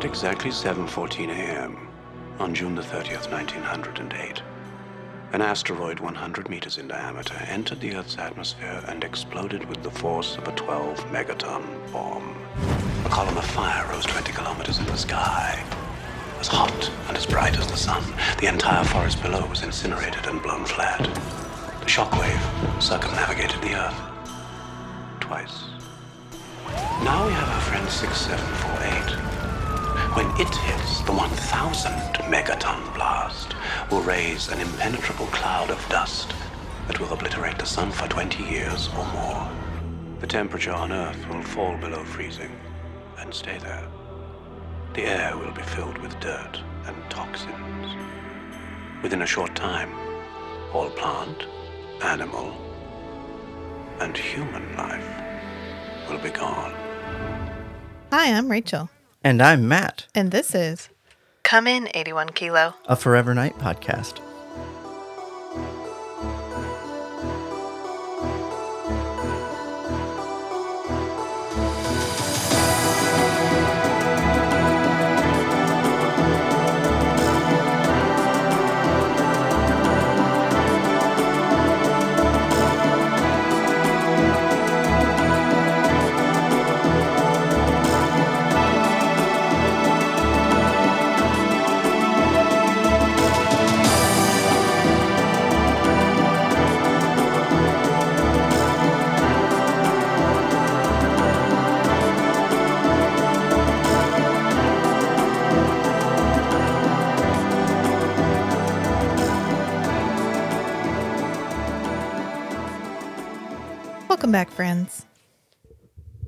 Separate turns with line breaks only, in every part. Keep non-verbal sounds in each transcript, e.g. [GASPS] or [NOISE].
At exactly 7:14 a.m. on June the 30th, 1908, an asteroid 100 meters in diameter entered the Earth's atmosphere and exploded with the force of a 12 megaton bomb. A column of fire rose 20 kilometers in the sky. As hot and as bright as the sun, the entire forest below was incinerated and blown flat. The shockwave circumnavigated the Earth twice. Now we have our friend 6748. When it hits, the 1000 megaton blast will raise an impenetrable cloud of dust that will obliterate the sun for 20 years or more. The temperature on Earth will fall below freezing and stay there. The air will be filled with dirt and toxins. Within a short time, all plant, animal, and human life will be gone.
Hi, I'm Rachel,
And I'm Matt,
and this is Come In 81 Kilo.
a Forever Knight podcast.
Welcome back, friends.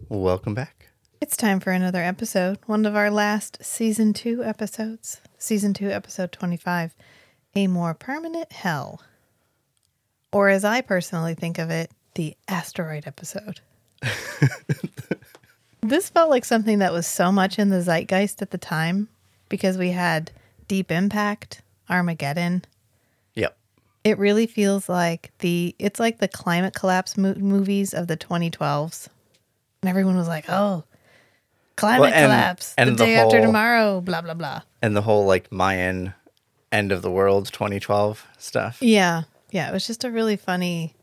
Welcome back.
It's time for another episode, one of our last season two episodes. Season two, episode 25 A More Permanent Hell. Or as I personally think of it, the asteroid episode. [LAUGHS] this felt like something that was so much in the zeitgeist at the time because we had Deep Impact, Armageddon. It really feels like the it's like the climate collapse mo- movies of the 2012s. And everyone was like, "Oh, climate
Well, and-
collapse
and
the
the
day after tomorrow, blah blah blah."
And the whole like Mayan end of the world 2012 stuff.
Yeah. Yeah, it was just a really funny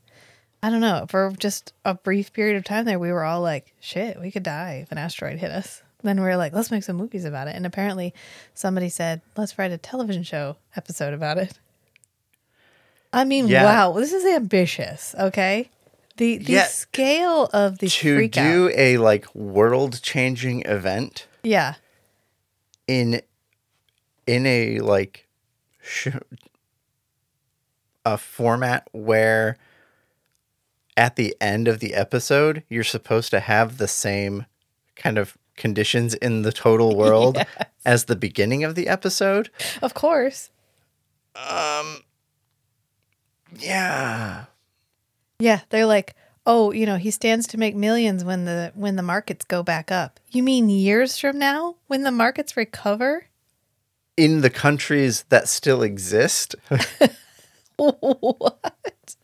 I don't know, for just a brief period of time there we were all like, "Shit, we could die if an asteroid hit us." Then we were like, "Let's make some movies about it." And apparently somebody said, "Let's write a television show episode about it." I mean,
Yeah.
wow, this is ambitious, okay? The the
Yeah.
scale of the
To do
out.
a like world changing event
Yeah.
in in a like sh- a format where at the end of the episode you're supposed to have the same kind of conditions in the total world [LAUGHS] as the beginning of the episode
Of course.
Um, yeah
Yeah, they're like, "Oh, you know, he stands to make millions when the when the markets go back up." You mean years from now when the markets recover?
in the countries that still exist [LAUGHS]
what?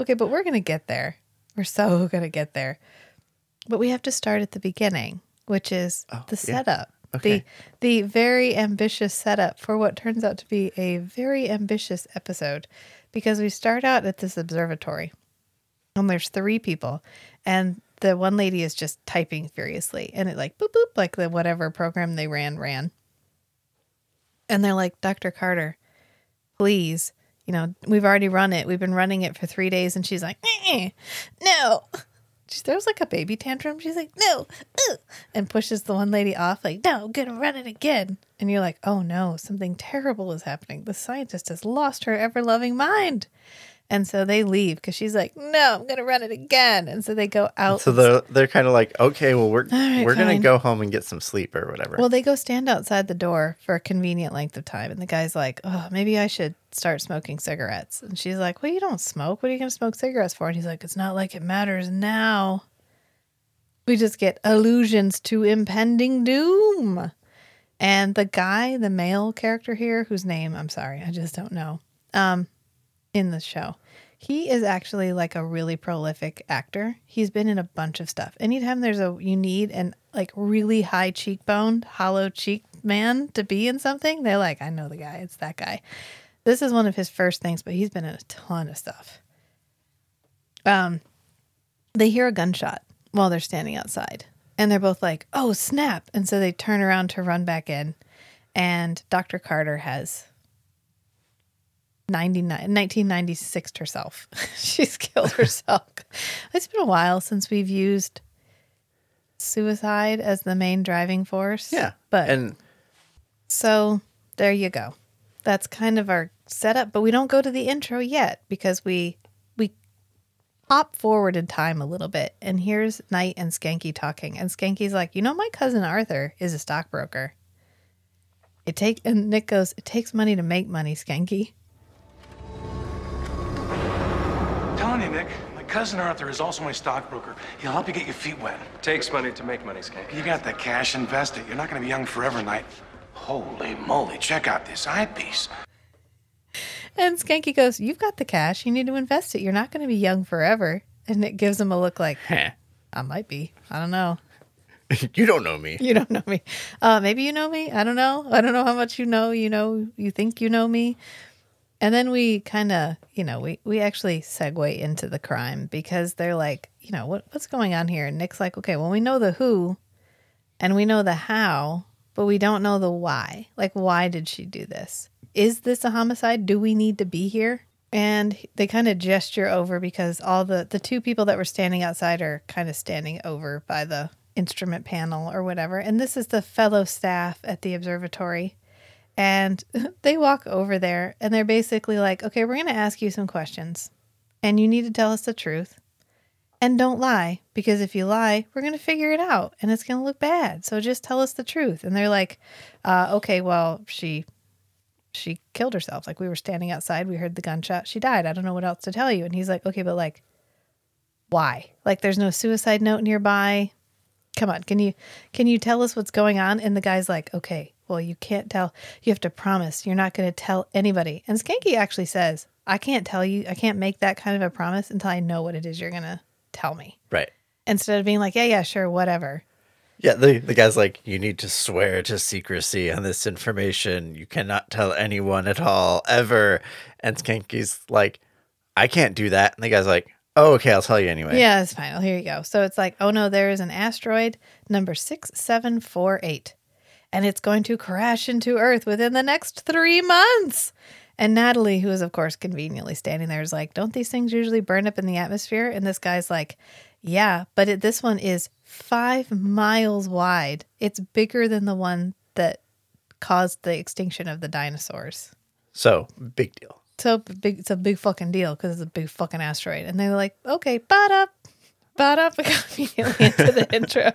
Okay, but we're going to get there. We're so going to get there. But we have to start at the beginning, which is oh, the
Oh, yeah.
setup.
Okay.
The the very ambitious setup for what turns out to be a very ambitious episode because we start out at this observatory. And there's three people and the one lady is just typing furiously and it like boop boop like the whatever program they ran ran. And they're like, "Dr. Carter, please, you know, we've already run it. We've been running it for three days. And she's like, "Eh, no. She throws like a baby tantrum. She's like, no, uh," and pushes the one lady off, like, no, I'm to run it again. And you're like, oh no, something terrible is happening. The scientist has lost her ever loving mind. And so they leave because she's like, no, I'm going to run it again. And so they go out.
so they're they're kind of like okay well we're
right,
we're gonna go home and get some sleep or whatever
Well, they go stand outside the door for a convenient length of time. And the guy's like, oh, maybe I should start smoking cigarettes. And she's like, well, you don't smoke. What are you going to smoke cigarettes for? And he's like, it's not like it matters now. We just get allusions to impending doom. And the guy, the male character here, whose name I'm sorry, I just don't know, um, in the show, he is actually like a really prolific actor. He's been in a bunch of stuff. Anytime there's a you need an like really high cheekbone, hollow cheek man to be in something, they're like, I know the guy. It's that guy. This is one of his first things, but he's been in a ton of stuff. Um, they hear a gunshot while they're standing outside, and they're both like, "Oh snap!" And so they turn around to run back in, and Dr. Carter has 99, 1996 herself. [LAUGHS] She's killed herself. it's been a while since we've used suicide as the main driving force.
Yeah.
But
and
so there you go. That's kind of our setup, but we don't go to the intro yet because we we hop forward in time a little bit. And here's Knight and Schanke talking. And Schanke's like, "You know my cousin Arthur is a stockbroker." It take and Nick goes, "It takes money to make money, Schanke."
Telling you, Nick, my cousin Arthur is also my stockbroker. He'll help you get your feet wet.
Takes money to make money, Skank.
You got the cash, invest it. You're not going to be young forever, Knight. Holy moly, check out this eyepiece.
And Schanke goes, You've got the cash. You need to invest it. You're not going to be young forever. And it gives him a look like,
heh,
I might be. I don't know. [LAUGHS]
you don't know me.
You don't know me. Uh, maybe you know me. I don't know. I don't know how much you know. You know, you think you know me. And then we kind of, you know, we, we actually segue into the crime because they're like, you know, what, what's going on here? And Nick's like, okay, well, we know the who and we know the how, but we don't know the why. Like, why did she do this? Is this a homicide? Do we need to be here? And they kind of gesture over because all the, the two people that were standing outside are kind of standing over by the instrument panel or whatever. And this is the fellow staff at the observatory. And [LAUGHS] they walk over there and they're basically like, okay, we're going to ask you some questions and you need to tell us the truth. And don't lie because if you lie, we're going to figure it out and it's going to look bad. So just tell us the truth. And they're like, uh, okay, well, she she killed herself. Like we were standing outside, we heard the gunshot. She died. I don't know what else to tell you. And he's like, okay, but like, why? Like, there's no suicide note nearby. Come on, can you can you tell us what's going on? And the guy's like, okay, well, you can't tell. You have to promise you're not going to tell anybody. And Schanke actually says, I can't tell you. I can't make that kind of a promise until I know what it is you're going to tell me.
Right.
Instead of being like, yeah, yeah, sure, whatever.
Yeah, the, the guy's like, you need to swear to secrecy on this information. You cannot tell anyone at all, ever. And Schanke's like, I can't do that. And the guy's like, oh, okay, I'll tell you anyway.
Yeah, it's fine. Well, here you go. So it's like, oh no, there is an asteroid number 6748, and it's going to crash into Earth within the next three months. And Natalie, who is, of course, conveniently standing there, is like, don't these things usually burn up in the atmosphere? And this guy's like, yeah, but it, this one is five miles wide. It's bigger than the one that caused the extinction of the dinosaurs.
So, big deal.
So big, it's a big fucking deal because it's a big fucking asteroid. And they're like, okay, bad up, bad up. We [LAUGHS] got immediately into the intro.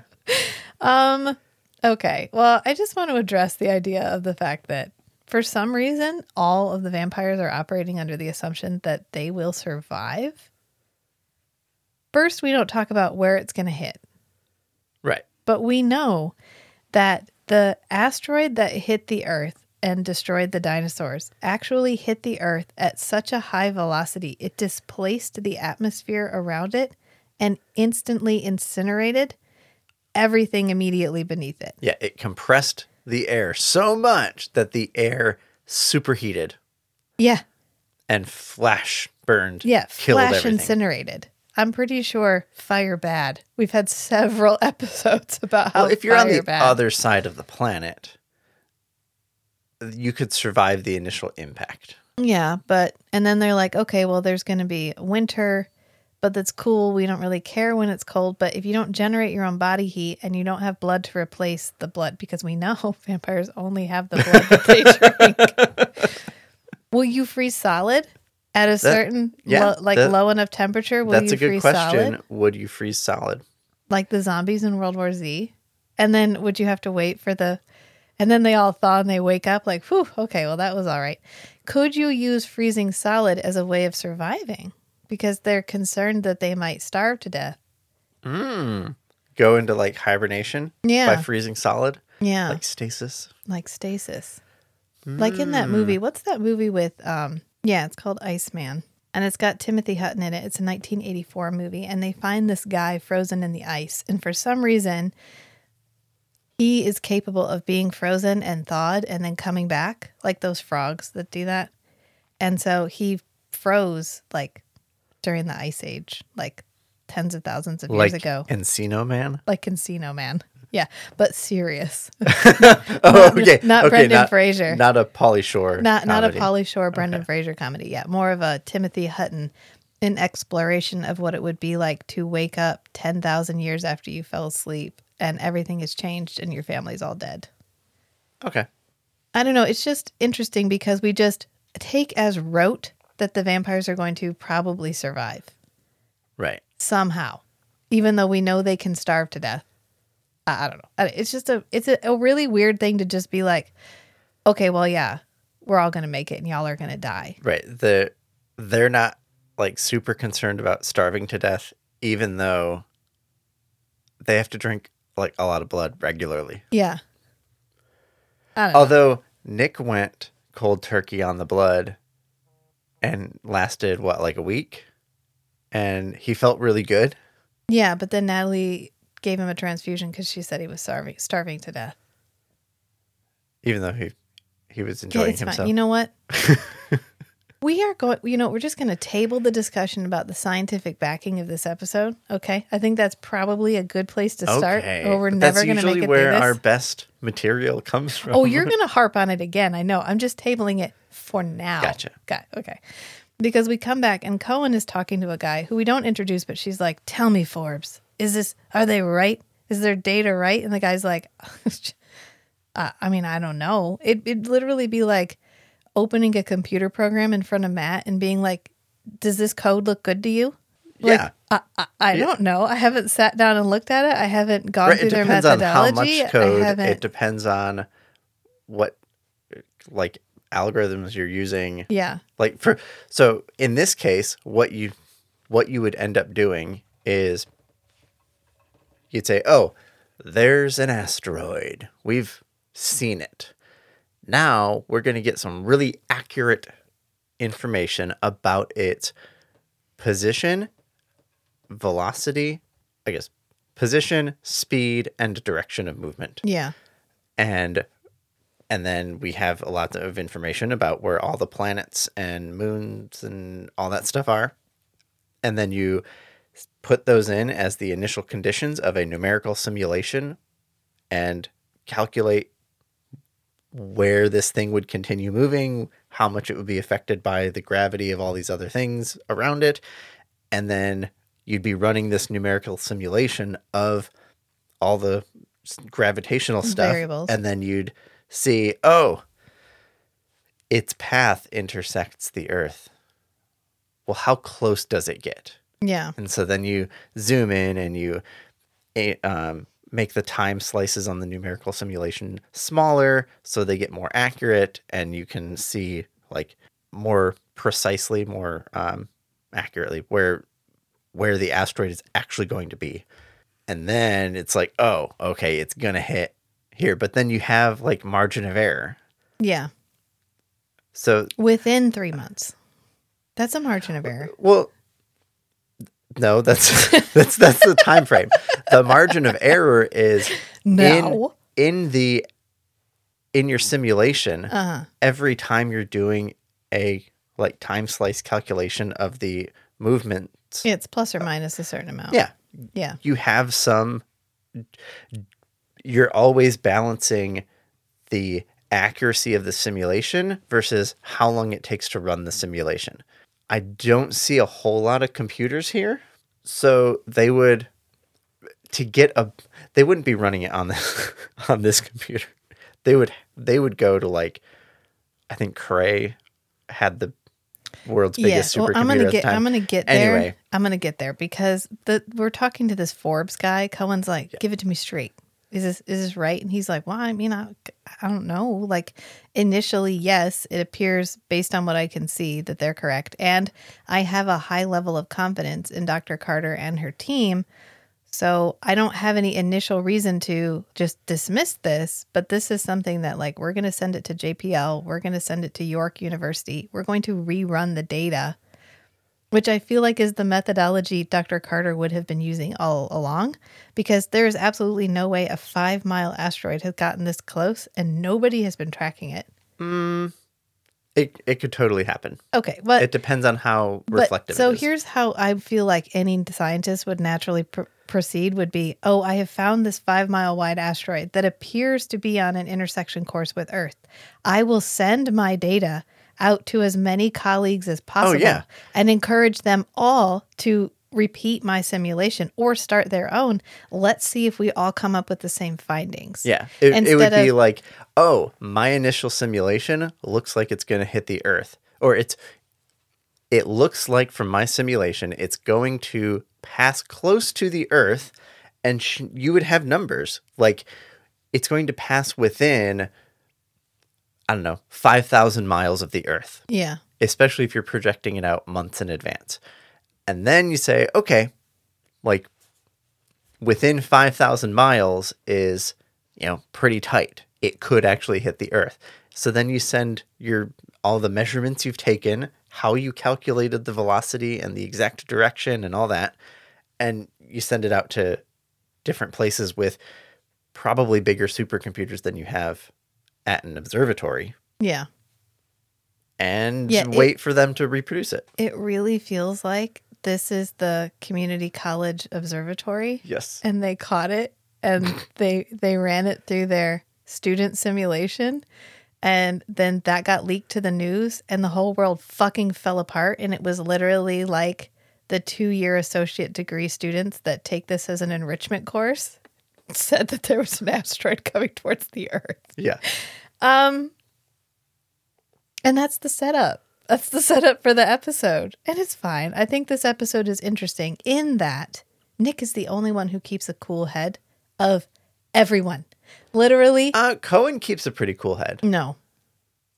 Um, okay. Well, I just want to address the idea of the fact that for some reason, all of the vampires are operating under the assumption that they will survive. First, we don't talk about where it's going to hit,
Right.
but we know that the asteroid that hit the Earth and destroyed the dinosaurs actually hit the Earth at such a high velocity, it displaced the atmosphere around it and instantly incinerated everything immediately beneath it.
Yeah, it compressed the air so much that the air superheated
Yeah.
and flash burned.
Yeah. Flash
everything.
incinerated. I'm pretty sure fire bad. We've had several [LAUGHS] episodes about how
Well, if you're on the
bad.
other side of the planet, you could survive the initial impact.
Yeah, but and then they're like, okay, well, there's going to be winter, but that's cool. We don't really care when it's cold. But if you don't generate your own body heat and you don't have blood to replace the blood, because we know [LAUGHS] vampires only have the blood that they [LAUGHS] drink, will you freeze solid at a certain
yeah,
lo- like
that-
low enough temperature? Will
That's
you
a good
freeze
question.
solid
Would you freeze solid?
like the zombies in World War Z? And then would you have to wait for the? And then they all thaw and they wake up like, whew, okay, well, that was all right. Could you use freezing solid as a way of surviving? Because they're concerned that they might starve to death.
Go into like hibernation
Yeah.
by freezing solid,
Yeah.
like stasis.
like stasis. Like in that movie, what's that movie with um yeah, it's called Iceman. And it's got Timothy Hutton in it. It's a 1984 movie and they find this guy frozen in the ice and for some reason he is capable of being frozen and thawed and then coming back, like those frogs that do that. And so he froze like during the ice age, like tens of thousands of years
Like
ago,
Encino Man.
like Encino Man. Yeah, but serious. [LAUGHS] [LAUGHS]
Oh, okay.
not
okay,
Brendan
not,
Fraser.
Not a Pauly Shore.
not not a
comedy.
Pauly Shore, Brendan Fraser comedy. Yeah, more of a Timothy Hutton in exploration of what it would be like to wake up ten thousand years after you fell asleep and everything has changed and your family's all dead.
Okay.
I don't know. It's just interesting because we just take as rote that the vampires are going to probably survive
Right.
somehow, even though we know they can starve to death. I, I don't know. It's just a it's a, a really weird thing to just be like, okay, well, yeah, we're all gonna make it, and y'all are gonna die.
Right. The they're not like super concerned about starving to death, even though they have to drink like a lot of blood regularly.
Yeah. I don't know.
Although Nick went cold turkey on the blood and lasted what, like a week? And he felt really good.
Yeah, but then Natalie gave him a transfusion because she said he was starving starving to death.
Even though he he was
Yeah,
enjoying
it's
himself.
fine. You know what? [LAUGHS] we are going. You know, we're just going to table the discussion about the scientific backing of this episode. Okay, I think that's probably a good place to start. Or we're
but
never going to make it
where our best material comes oh, from.
Oh, you're [LAUGHS] going to harp on it again. I know. I'm just tabling it for now.
Gotcha.
Got okay. Because we come back and Cohen is talking to a guy who we don't introduce, but she's like, "Tell me, Forbes, is this? Are they right? Is their data right?" And the guy's like, [LAUGHS] uh, "I mean, I don't know. It, it'd literally be like opening a computer program in front of Matt and being like, "Does this code look good to you?" Like,
Yeah.
I, I, I don't know. I haven't sat down and looked at it. I haven't gone
Right,
through
it
their
depends on how
methodology.
much code. It depends on what like algorithms you're using.
yeah.
Like for so in this case, what you what you would end up doing is you'd say, "Oh, there's an asteroid. We've seen it. Now we're going to get some really accurate information about its position, velocity, I guess, position, speed, and direction of movement."
Yeah.
and and then we have a lot of information about where all the planets and moons and all that stuff are. And then you put those in as the initial conditions of a numerical simulation and calculate where this thing would continue moving how much it would be affected by the gravity of all these other things around it. And then you'd be running this numerical simulation of all the gravitational stuff.
Variables.
and then you'd see oh its path intersects the earth well how close does it get
Yeah.
and so then you zoom in and you um, make the time slices on the numerical simulation smaller so they get more accurate and you can see like more precisely, more um, accurately where where the asteroid is actually going to be. And then it's like, oh, okay, it's gonna hit here. But then you have like margin of error.
Yeah.
So
Within three months. That's a margin of error.
Well, no, that's [LAUGHS] that's that's the time frame. The margin of error is
No.
in in the in your simulation.
Uh-huh.
Every time you're doing a like time slice calculation of the movement.
It's plus or minus a certain amount.
yeah,
Yeah.
you have some. You're always balancing the accuracy of the simulation versus how long it takes to run the simulation. I don't see a whole lot of computers here, so they would to get a they wouldn't be running it on this [LAUGHS] on this computer. They would they would go to like I think Cray had the world's biggest
well,
supercomputer
I'm gonna
at the
get. I'm gonna get there.
Anyway.
I'm gonna get there because the we're talking to this Forbes guy. Cohen's like, "Give it to me straight. Is this is this right?" And he's like, "Well, I mean, I, I don't know. Like initially, yes, it appears based on what I can see that they're correct, and I have a high level of confidence in Dr. Carter and her team." So I don't have any initial reason to just dismiss this, but this is something that like we're going to send it to JPL, we're going to send it to York University, we're going to rerun the data which I feel like is the methodology Dr. Carter would have been using all along, because there is absolutely no way a five mile asteroid has gotten this close and nobody has been tracking it.
Mm, It it could totally happen.
Okay, but
It depends on how reflective.
so
it is.
here's how I feel like any scientist would naturally pr- proceed would be, oh, I have found this five mile wide asteroid that appears to be on an intersection course with Earth. I will send my data out to as many colleagues as possible
Oh, yeah.
and encourage them all to repeat my simulation or start their own. Let's see if we all come up with the same findings.
Yeah. It, it would
Instead
be
of-
like, oh, my initial simulation looks like it's going to hit the Earth. Or it's, it looks like from my simulation, it's going to pass close to the Earth. And sh- you would have numbers like it's going to pass within, I don't know, 5,000 miles of the Earth,
Yeah.
especially if you're projecting it out months in advance. And then you say, okay, like within 5,000 miles is, you know, pretty tight. It could actually hit the earth. So then you send your all the measurements you've taken, how you calculated the velocity and the exact direction and all that, and you send it out to different places with probably bigger supercomputers than you have at an observatory
Yeah.
and
Yeah, it-
wait for them to reproduce it.
It really feels like this is the community college observatory.
Yes.
and they caught it and [LAUGHS] they they ran it through their student simulation and then that got leaked to the news and the whole world fucking fell apart and it was literally like the 2-year associate degree students that take this as an enrichment course [LAUGHS] said that there was an asteroid coming towards the earth.
Yeah.
Um, And that's the setup. That's the setup for the episode. And it's fine. I think this episode is interesting in that Nick is the only one who keeps a cool head of everyone. Literally,
Uh, Cohen keeps a pretty cool head.
no.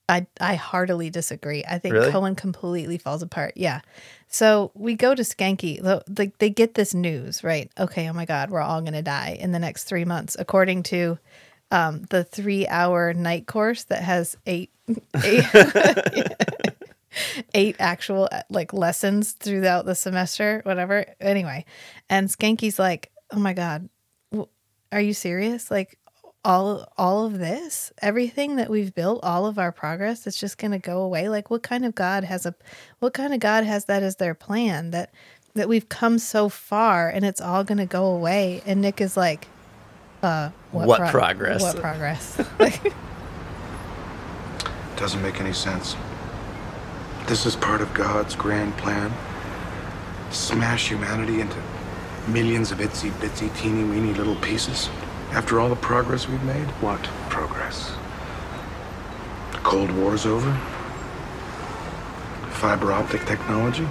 I I heartily disagree. I think
Really?
Cohen completely falls apart. Yeah. So we go to Schanke. They, get this news, right? Okay, oh my God, we're all going to die in the next three months, according to um, the three hour night course that has eight, eight, [LAUGHS] eight actual like lessons throughout the semester, whatever. Anyway, and Schanke's like, oh my God, are you serious? Like, all all of this everything that we've built all of our progress it's just going to go away like what kind of god has a what kind of god has that as their plan that that we've come so far and it's all going to go away and nick is like uh
What progress?
what progress [LAUGHS] like
Doesn't make any sense. This is part of God's grand plan. Smash humanity into millions of itsy bitsy teeny weeny little pieces. After all the progress we've made,
What progress?
the Cold War's over. Fiber optic technology.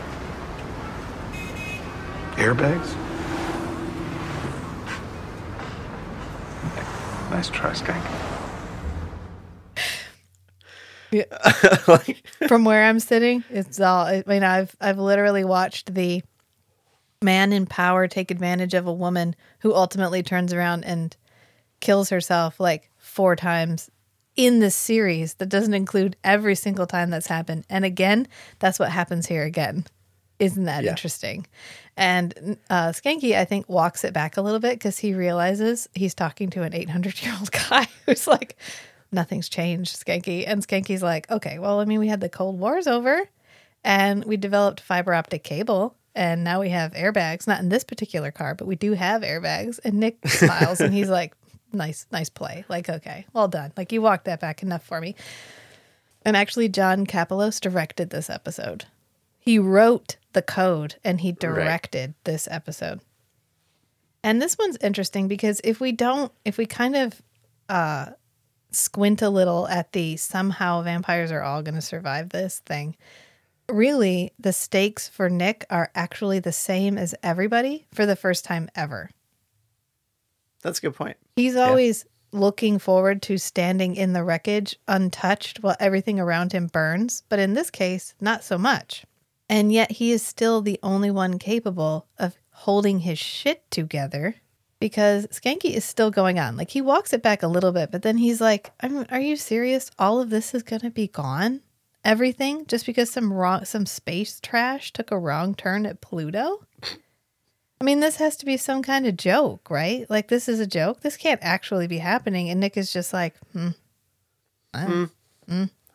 Airbags.
Nice try, Skank. [LAUGHS]
from where i'm sitting it's all i mean i've i've literally watched the man in power take advantage of a woman who ultimately turns around and kills herself like four times in this series that doesn't include every single time that's happened. And again that's what happens here again. Isn't that
Yeah.
interesting? And uh, schanke i think walks it back a little bit because he realizes he's talking to an 800 year old [LAUGHS] guy who's like nothing's changed schanke. And schanke's like okay well i mean we had the cold wars over and we developed fiber optic cable and now we have airbags not in this particular car but we do have airbags. And nick [LAUGHS] smiles and he's like nice nice play. Like okay well done. Like you walked that back enough for me. And actually john kapelos directed this episode. He wrote the code and he directed this episode. And this one's interesting because if we don't if we kind of uh squint a little at the somehow vampires are all going to survive this thing really the stakes for Nick are actually the same as everybody for the first time ever.
That's a good point.
He's always looking forward to standing in the wreckage untouched while everything around him burns, but in this case, not so much. And yet he is still the only one capable of holding his shit together because Schanke is still going on. Like he walks it back a little bit, but then he's like, I'm, Are you serious? All of this is going to be gone? everything just because some wrong some space trash took a wrong turn at Pluto? [LAUGHS] I mean, this has to be some kind of joke, right? Like this is a joke. This can't actually be happening. And Nick is just like, hmm,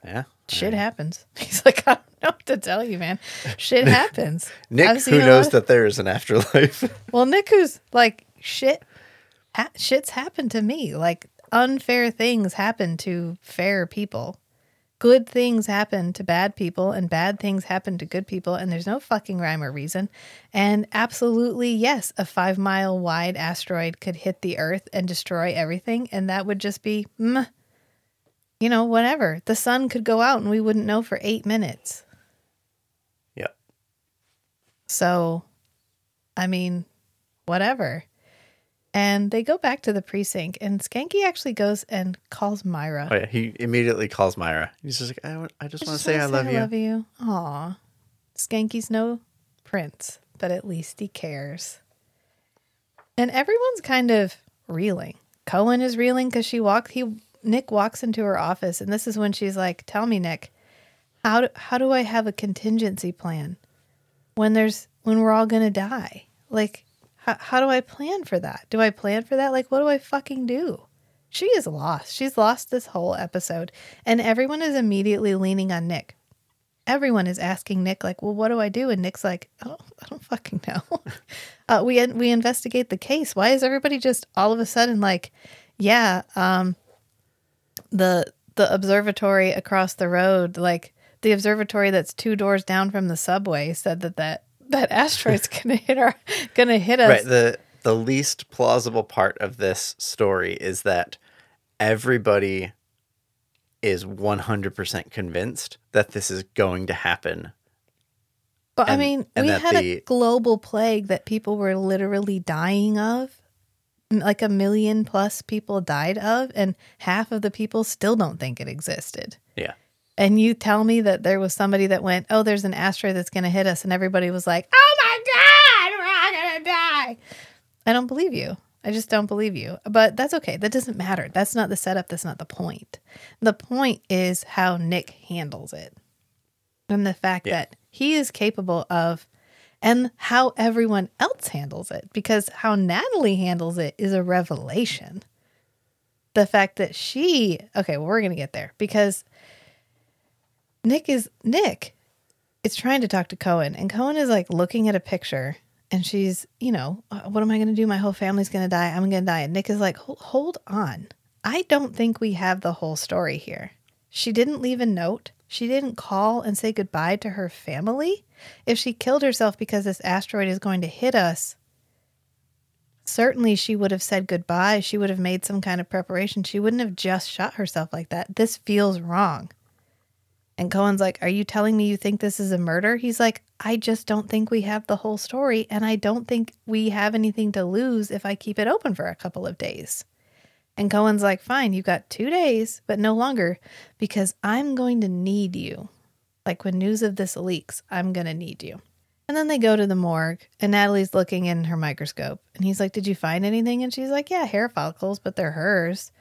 Yeah.
shit happens. [LAUGHS] He's like, I don't know what to tell you, man. Shit happens.
Nick, who knows
lot-
that there is an afterlife. [LAUGHS]
Well, Nick, who's like shit, ha- shit's happened to me. Like unfair things happen to fair people. Good things happen to bad people, and bad things happen to good people, and there's no fucking rhyme or reason. And absolutely, yes, a five mile wide asteroid could hit the Earth and destroy everything, and that would just be, mm, you know, whatever. The sun could go out, and we wouldn't know for eight minutes.
yep.
So, I mean, whatever. And they go back to the precinct, and Schanke actually goes and calls Myra.
Oh yeah. He immediately calls Myra. He's just like, I, I just want to say I love you.
I love you. Aw. Schanke's no prince, but at least he cares. And everyone's kind of reeling. Cohen is reeling because she walks. He Nick walks into her office, and this is when she's like, "Tell me, Nick, how do, how do I have a contingency plan when there's when we're all gonna die? Like, how how do I plan for that? Do I plan for that? Like, what do I fucking do?" She is lost. She's lost this whole episode, and everyone is immediately leaning on Nick. Everyone is asking Nick, like, "Well, what do I do?" And Nick's like, "I don't, I don't fucking [LAUGHS] know." uh, we we investigate the case. Why is everybody just all of a sudden like, "Yeah, um, the the observatory across the road, like the observatory that's two doors down from the subway, said that that that asteroid's [LAUGHS] gonna hit our gonna hit us."
Right. The the least plausible part of this story is that everybody is 100% convinced that this is going to happen.
But I mean, we had a global plague that people were literally dying of. Like a million plus people died of, and half of the people still don't think it existed.
Yeah.
And you tell me that there was somebody that went, Oh, there's an asteroid that's going to hit us. And everybody was like, Oh my God, we're all going to die. I don't believe you. I just don't believe you. But that's okay. That doesn't matter. That's not the setup. That's not the point. The point is how Nick handles it and the fact
Yeah.
that he is capable of and how everyone else handles it because how Natalie handles it is a revelation. The fact that she okay, well we're going to get there because Nick is Nick is trying to talk to Cohen and Cohen is like looking at a picture and she's, you know, "Uh, what am I going to do? My whole family's going to die. I'm going to die. And Nick is like, hold on. I don't think we have the whole story here. She didn't leave a note. She didn't call and say goodbye to her family. If she killed herself because this asteroid is going to hit us, certainly she would have said goodbye. She would have made some kind of preparation. She wouldn't have just shot herself like that. This feels wrong. And Cohen's like, Are you telling me you think this is a murder? He's like, I just don't think we have the whole story. And I don't think we have anything to lose if I keep it open for a couple of days. And Cohen's like, Fine, you've got two days, but no longer because I'm going to need you. Like when news of this leaks, I'm going to need you. And then they go to the morgue, and Natalie's looking in her microscope. And he's like, Did you find anything? And she's like, Yeah, hair follicles, but they're hers.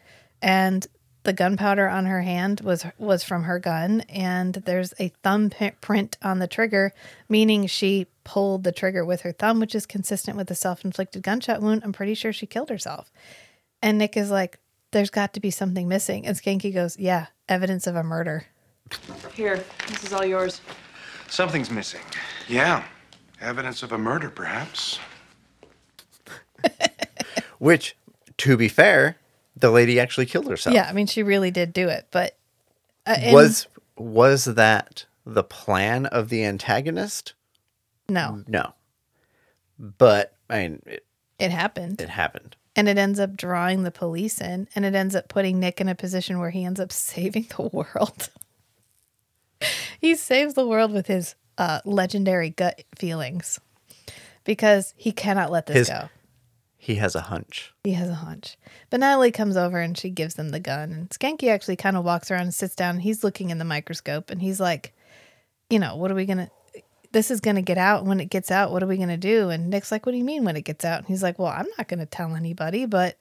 And the gunpowder on her hand was was from her gun and there's a thumb pi- print on the trigger meaning she pulled the trigger with her thumb which is consistent with a self-inflicted gunshot wound i'm pretty sure she killed herself and nick is like there's got to be something missing and schanke goes yeah evidence of a murder
Here, this is all yours.
Something's missing.
Yeah. Evidence of a murder, perhaps. [LAUGHS]
Which, to be fair, the lady actually killed herself.
yeah i mean she really did do it but uh, and-
Was was that the plan of the antagonist?
no
No. But I mean, it,
it happened
it happened.
and it ends up drawing the police in and it ends up putting nick in a position where he ends up [LAUGHS] saving the world [LAUGHS] he saves the world with his uh, legendary gut feelings because he cannot let this
His-
go
He has a hunch.
he has a hunch but natalie comes over and she gives them the gun and schanke actually kind of walks around and sits down he's looking in the microscope and he's like you know what are we gonna this is gonna get out when it gets out what are we gonna do and nick's like what do you mean when it gets out and he's like well i'm not gonna tell anybody but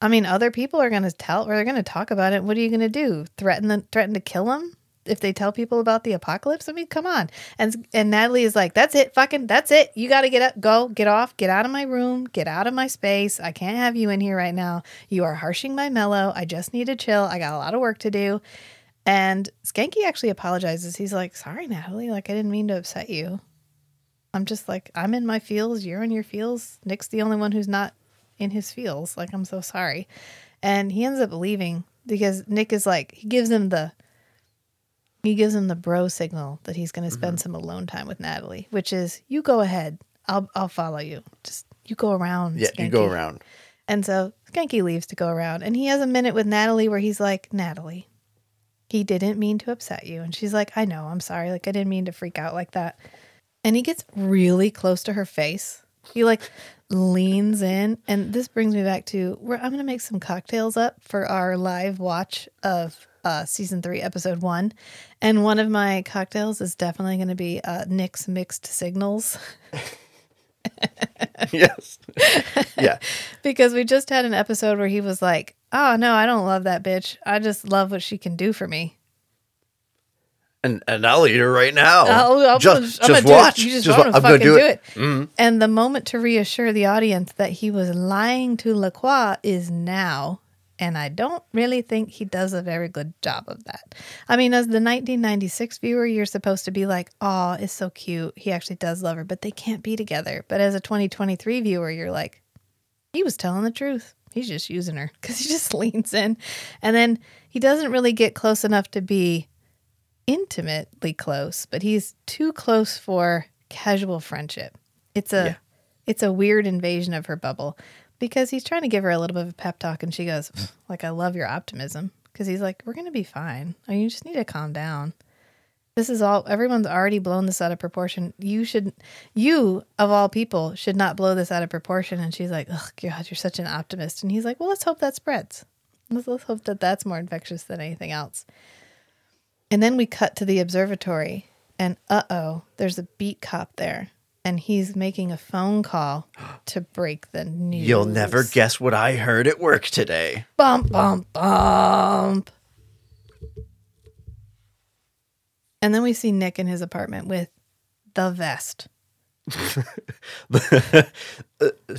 I mean, other people are going to tell or they're going to talk about it. What are you going to do? Threaten the, threaten to kill him? If they tell people about the apocalypse. I mean, come on. And and Natalie is like, "That's it, fucking, that's it. You got to get up, go, get off, get out of my room, get out of my space. I can't have you in here right now. You are harshing my mellow. I just need to chill. I got a lot of work to do." And Schanke actually apologizes. He's like, "Sorry, Natalie. Like I didn't mean to upset you. I'm just like I'm in my feels. You're in your feels. Nick's the only one who's not in his feels. Like I'm so sorry." And he ends up leaving because Nick is like he gives him the he gives him the bro signal that he's going to spend mm-hmm. some alone time with Natalie, which is you go ahead. I'll I'll follow you. Just you go around.
Yeah, you go around.
And so Schanke leaves to go around, and he has a minute with Natalie where he's like, Natalie, he didn't mean to upset you. And she's like, I know, I'm sorry. Like, I didn't mean to freak out like that. And he gets really close to her face. He like leans in. And this brings me back to where I'm going to make some cocktails up for our live watch of uh, season three, episode one. And one of my cocktails is definitely going to be uh, Nick's mixed signals. [LAUGHS]
yes. yeah. [LAUGHS]
because we just had an episode where he was like, "Oh no, I don't love that bitch. I just love what she can do for me."
And and I'll eat her right now.
I'll, I'll,
just
I'm
just
do it.
watch.
You just,
Just
want to
I'm
fucking
do
do
it.
it.
Mm-hmm.
And the moment to reassure the audience that he was lying to Lacroix is now. And I don't really think he does a very good job of that. I mean, as the 1996 viewer, you're supposed to be like, oh, it's so cute. He actually does love her, but they can't be together. But as a 2023 viewer, you're like, he was telling the truth. He's just using her [LAUGHS] because he just [LAUGHS] leans in. And then he doesn't really get close enough to be intimately close, but he's too close for casual friendship. It's a
Yeah.
it's a weird invasion of her bubble because he's trying to give her a little bit of a pep talk and she goes, like I love your optimism because he's like, we're going to be fine. Oh, you just need to calm down. This is all everyone's already blown this out of proportion. You should you of all people should not blow this out of proportion and she's like, "Oh god, you're such an optimist." And he's like, "Well, let's hope that spreads. Let's, let's hope that that's more infectious than anything else." And then we cut to the observatory, and uh oh, there's a beat cop there, and he's making a phone call [GASPS] to break the news.
You'll never guess what I heard at work today.
Bump, bump, bump. And then we see Nick in his apartment with the vest. [LAUGHS]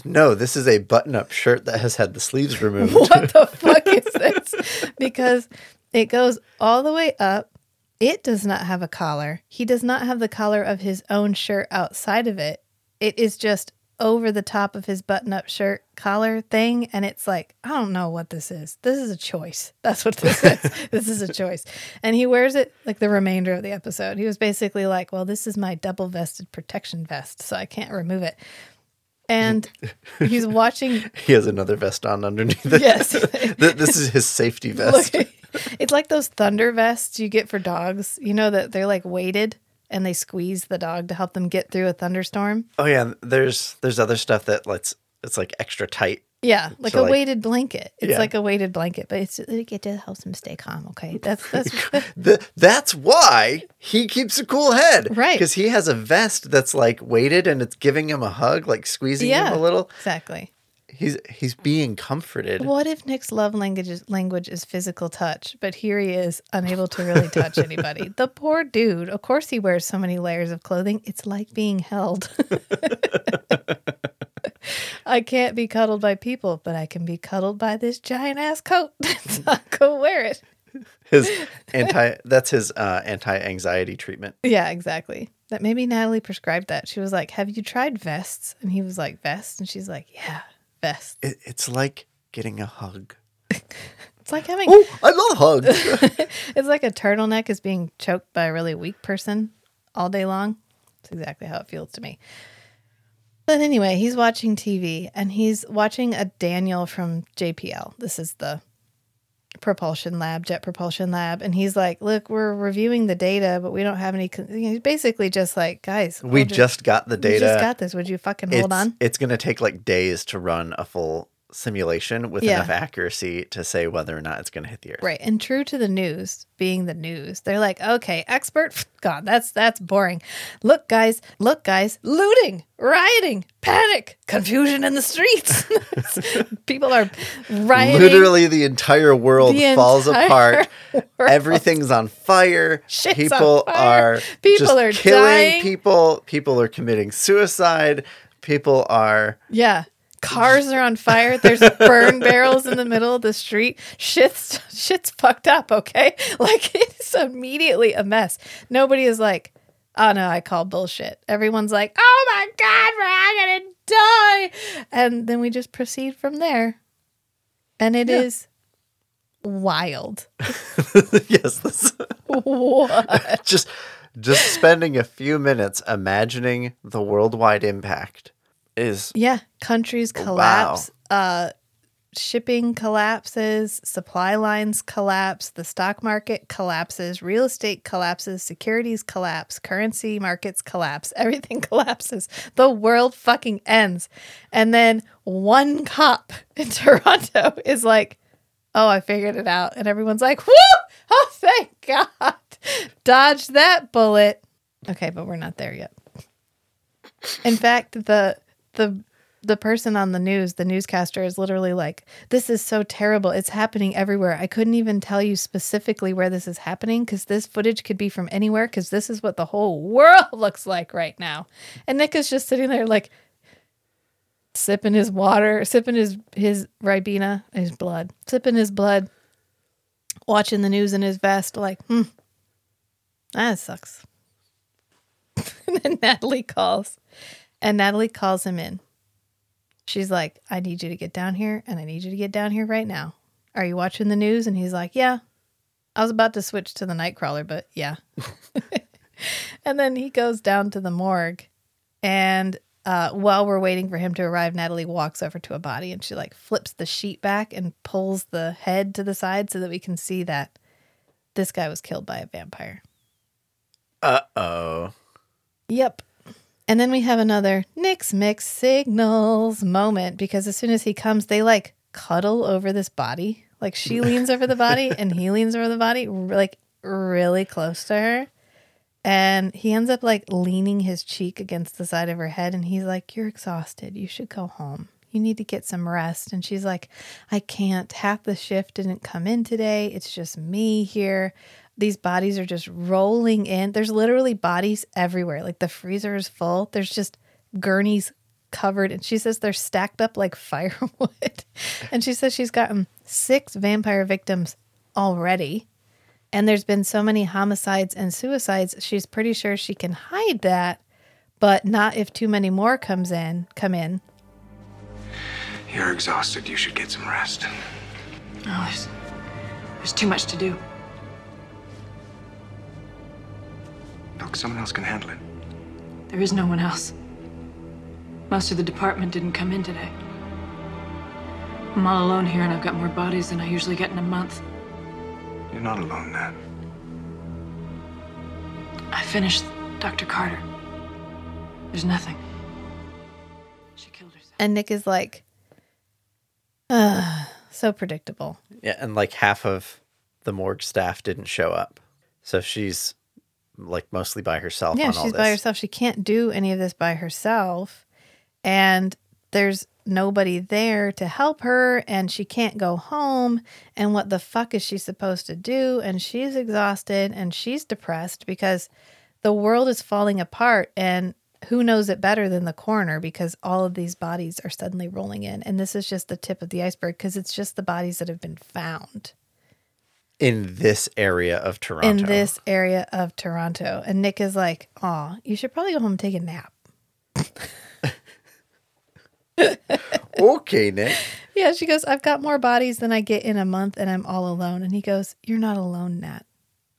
No, this is a button-up shirt that has had the sleeves removed. [LAUGHS]
What the fuck is [LAUGHS] this? Because it goes all the way up. It does not have a collar. He does not have the collar of his own shirt outside of it. It is just over the top of his button up shirt collar thing. And it's like, I don't know what this is. This is a choice. [LAUGHS] That's what this is. [LAUGHS] this is a choice. And he wears it like the remainder of the episode. He was basically like, well, this is my double vested protection vest. So I can't remove it. And he's watching [LAUGHS]
He has another vest on underneath it.
Yes. [LAUGHS]
This is his safety [LAUGHS] vest.
Look, it's like those thunder vests you get for dogs. You know that they're like weighted and they squeeze the dog to help them get through a thunderstorm.
Oh yeah, there's there's other stuff that lets it's like extra tight.
Yeah, like
So,
a
like-
weighted blanket. It's
Yeah.
like a weighted blanket, but it's it get to help them stay calm. Okay, that's that's
Th- that's why he keeps a cool head,
Right.
Because he has a vest that's like weighted and it's giving him a hug, like squeezing
yeah,
him a little.
exactly.
He's he's being comforted.
What if Nick's love language is, language is physical touch, but here he is unable to really touch anybody? [LAUGHS] the poor dude. Of course, he wears so many layers of clothing. It's like being held. [LAUGHS] I can't be cuddled by people, but I can be cuddled by this giant ass coat. so I'll go wear it.
His [LAUGHS] anti that's his uh, anti anxiety treatment.
Yeah, exactly. That maybe Natalie prescribed that. She was like, "Have you tried vests?" And he was like, "Vests," and she's like, "Yeah, vests."
It, it's like getting a hug. [LAUGHS]
It's like having
Oh, I love hugs. [LAUGHS]
It's like a turtleneck is being choked by a really weak person all day long. It's exactly how it feels to me. But anyway, he's watching TV and he's watching a Daniel from JPL. This is the propulsion lab, jet propulsion lab. And he's like, Look, we're reviewing the data, but we don't have any. con-" He's basically just like, Guys,
we
hold
just got the
we
data.
just got this. Would you fucking hold
it's,
on?
It's gonna take like days to run a full simulation with
Yeah.
enough accuracy to say whether or not it's going to hit the earth.
Right. And true to the news, being the news, they're like, okay, expert, [LAUGHS] God, that's that's boring. Look, guys, look, guys, looting, rioting, panic, confusion in the streets. [LAUGHS] People are rioting.
Literally, the entire world
The
falls
entire
apart. [LAUGHS]
world.
Everything's on fire.
Shit's
people
on fire.
are
People are
killing
dying.
people. People are committing suicide. People are
Yeah. Cars are on fire. There's burn [LAUGHS] barrels in the middle of the street. Shit's shit's fucked up, okay? [LAUGHS] Like it's immediately a mess. Nobody is like, oh no, I call bullshit. Everyone's like, oh my God, we're all gonna die. And then we just proceed from there. And it is wild. [LAUGHS]
yes. This,
what?
just just spending a few minutes imagining the worldwide impact is
Yeah, countries
Oh,
collapse. Uh shipping collapses, supply lines collapse, the stock market collapses, real estate collapses, securities collapse, currency markets collapse, [LAUGHS] everything collapses. The world fucking ends. And then one cop [LAUGHS] in Toronto is like, "Oh, I figured it out." And everyone's like, "Woo! Oh, thank [LAUGHS] God. Dodge that bullet." Okay, but we're not there yet. In fact, the the the person on the news, the newscaster is literally like, "This is so terrible. It's happening everywhere. I couldn't even tell you specifically where this is happening cuz this footage could be from anywhere cuz this is what the whole [LAUGHS] world looks like right now." And Nick is just sitting there like sipping his water, sipping his his ribena, his blood, sipping his blood, watching the news in his vest like, "Hmm. That sucks." [LAUGHS] and then Natalie calls. And Natalie calls him in. She's like, I need you to get down here and I need you to get down here right now. Are you watching the news? And he's like, Yeah. I was about to switch to the Nightcrawler, but yeah. [LAUGHS] and then he goes down to the morgue. And uh, while we're waiting for him to arrive, Natalie walks over to a body and she like flips the sheet back and pulls the head to the side so that we can see that this guy was killed by a vampire.
uh oh.
Yep. And then we have another Nick's mix signals moment because as soon as he comes, they like cuddle over this body. Like she [LAUGHS] leans over the body and he leans over the body, like really close to her. And he ends up like leaning his cheek against the side of her head. And he's like, You're exhausted. You should go home. You need to get some rest. And she's like, I can't. Half the shift didn't come in today. It's just me here these bodies are just rolling in. There's literally bodies everywhere. Like the freezer is full. There's just gurneys covered. And she says they're stacked up like [LAUGHS] firewood. and she says she's gotten six vampire victims already. And there's been so many homicides and suicides. She's pretty sure she can hide that, but not if too many more comes in, come in.
You're exhausted. You should get some rest.
Oh, there's, there's too much to do.
Look, someone else can handle it.
There is no one else. Most of the department didn't come in today. I'm all alone here, and I've got more bodies than I usually get in a month.
You're not alone, Nat.
I finished Dr. Carter. There's nothing. She killed herself.
And Nick is like, Ugh, so predictable.
Yeah, and like half of the morgue staff didn't show up. So she's like mostly by herself
Yeah,
on all
she's by herself. She can't do any of this by herself. And there's nobody there to help her and she can't go home. And what the fuck is she supposed to do? And she's exhausted and she's depressed because the world is falling apart. And who knows it better than the coroner because all of these bodies are suddenly rolling in. And this is just the tip of the iceberg because it's just the bodies that have been found
in this area of Toronto.
in this area of Toronto. And Nick is like, "Oh, you should probably go home and take a nap." [LAUGHS]
okay, Nick.
Yeah, she goes, "I've got more bodies than I get in a month, and I'm all alone." And he goes, "You're not alone, Nat."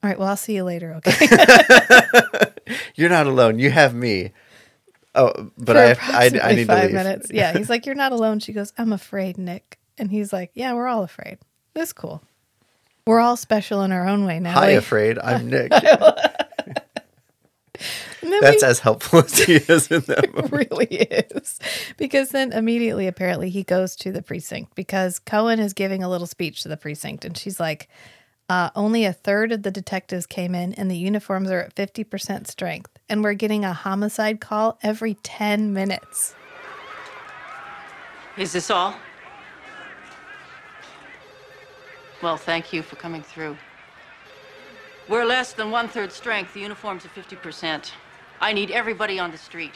All right, well, I'll see you later. Okay. [LAUGHS]
You're not alone. You have me. Oh, but I, have, I, I need
five
to leave.
minutes. Yeah, he's [LAUGHS] like, "You're not alone." She goes, "I'm afraid, Nick." And he's like, "Yeah, we're all afraid. That's cool. We're all special in our own way." Now,
Hi, afraid. I'm [LAUGHS] Nick. That's
we-
as helpful as he is in that [LAUGHS] movie.
really is. Because then immediately, apparently, he goes to the precinct because Cohen is giving a little speech to the precinct. And she's like, uh, only a third of the detectives came in, and the uniforms are at 50% strength. And we're getting a homicide call every 10 minutes.
Is this all? Well, thank you for coming through. We're less than one third strength. The uniforms are 50%. I need everybody on the street.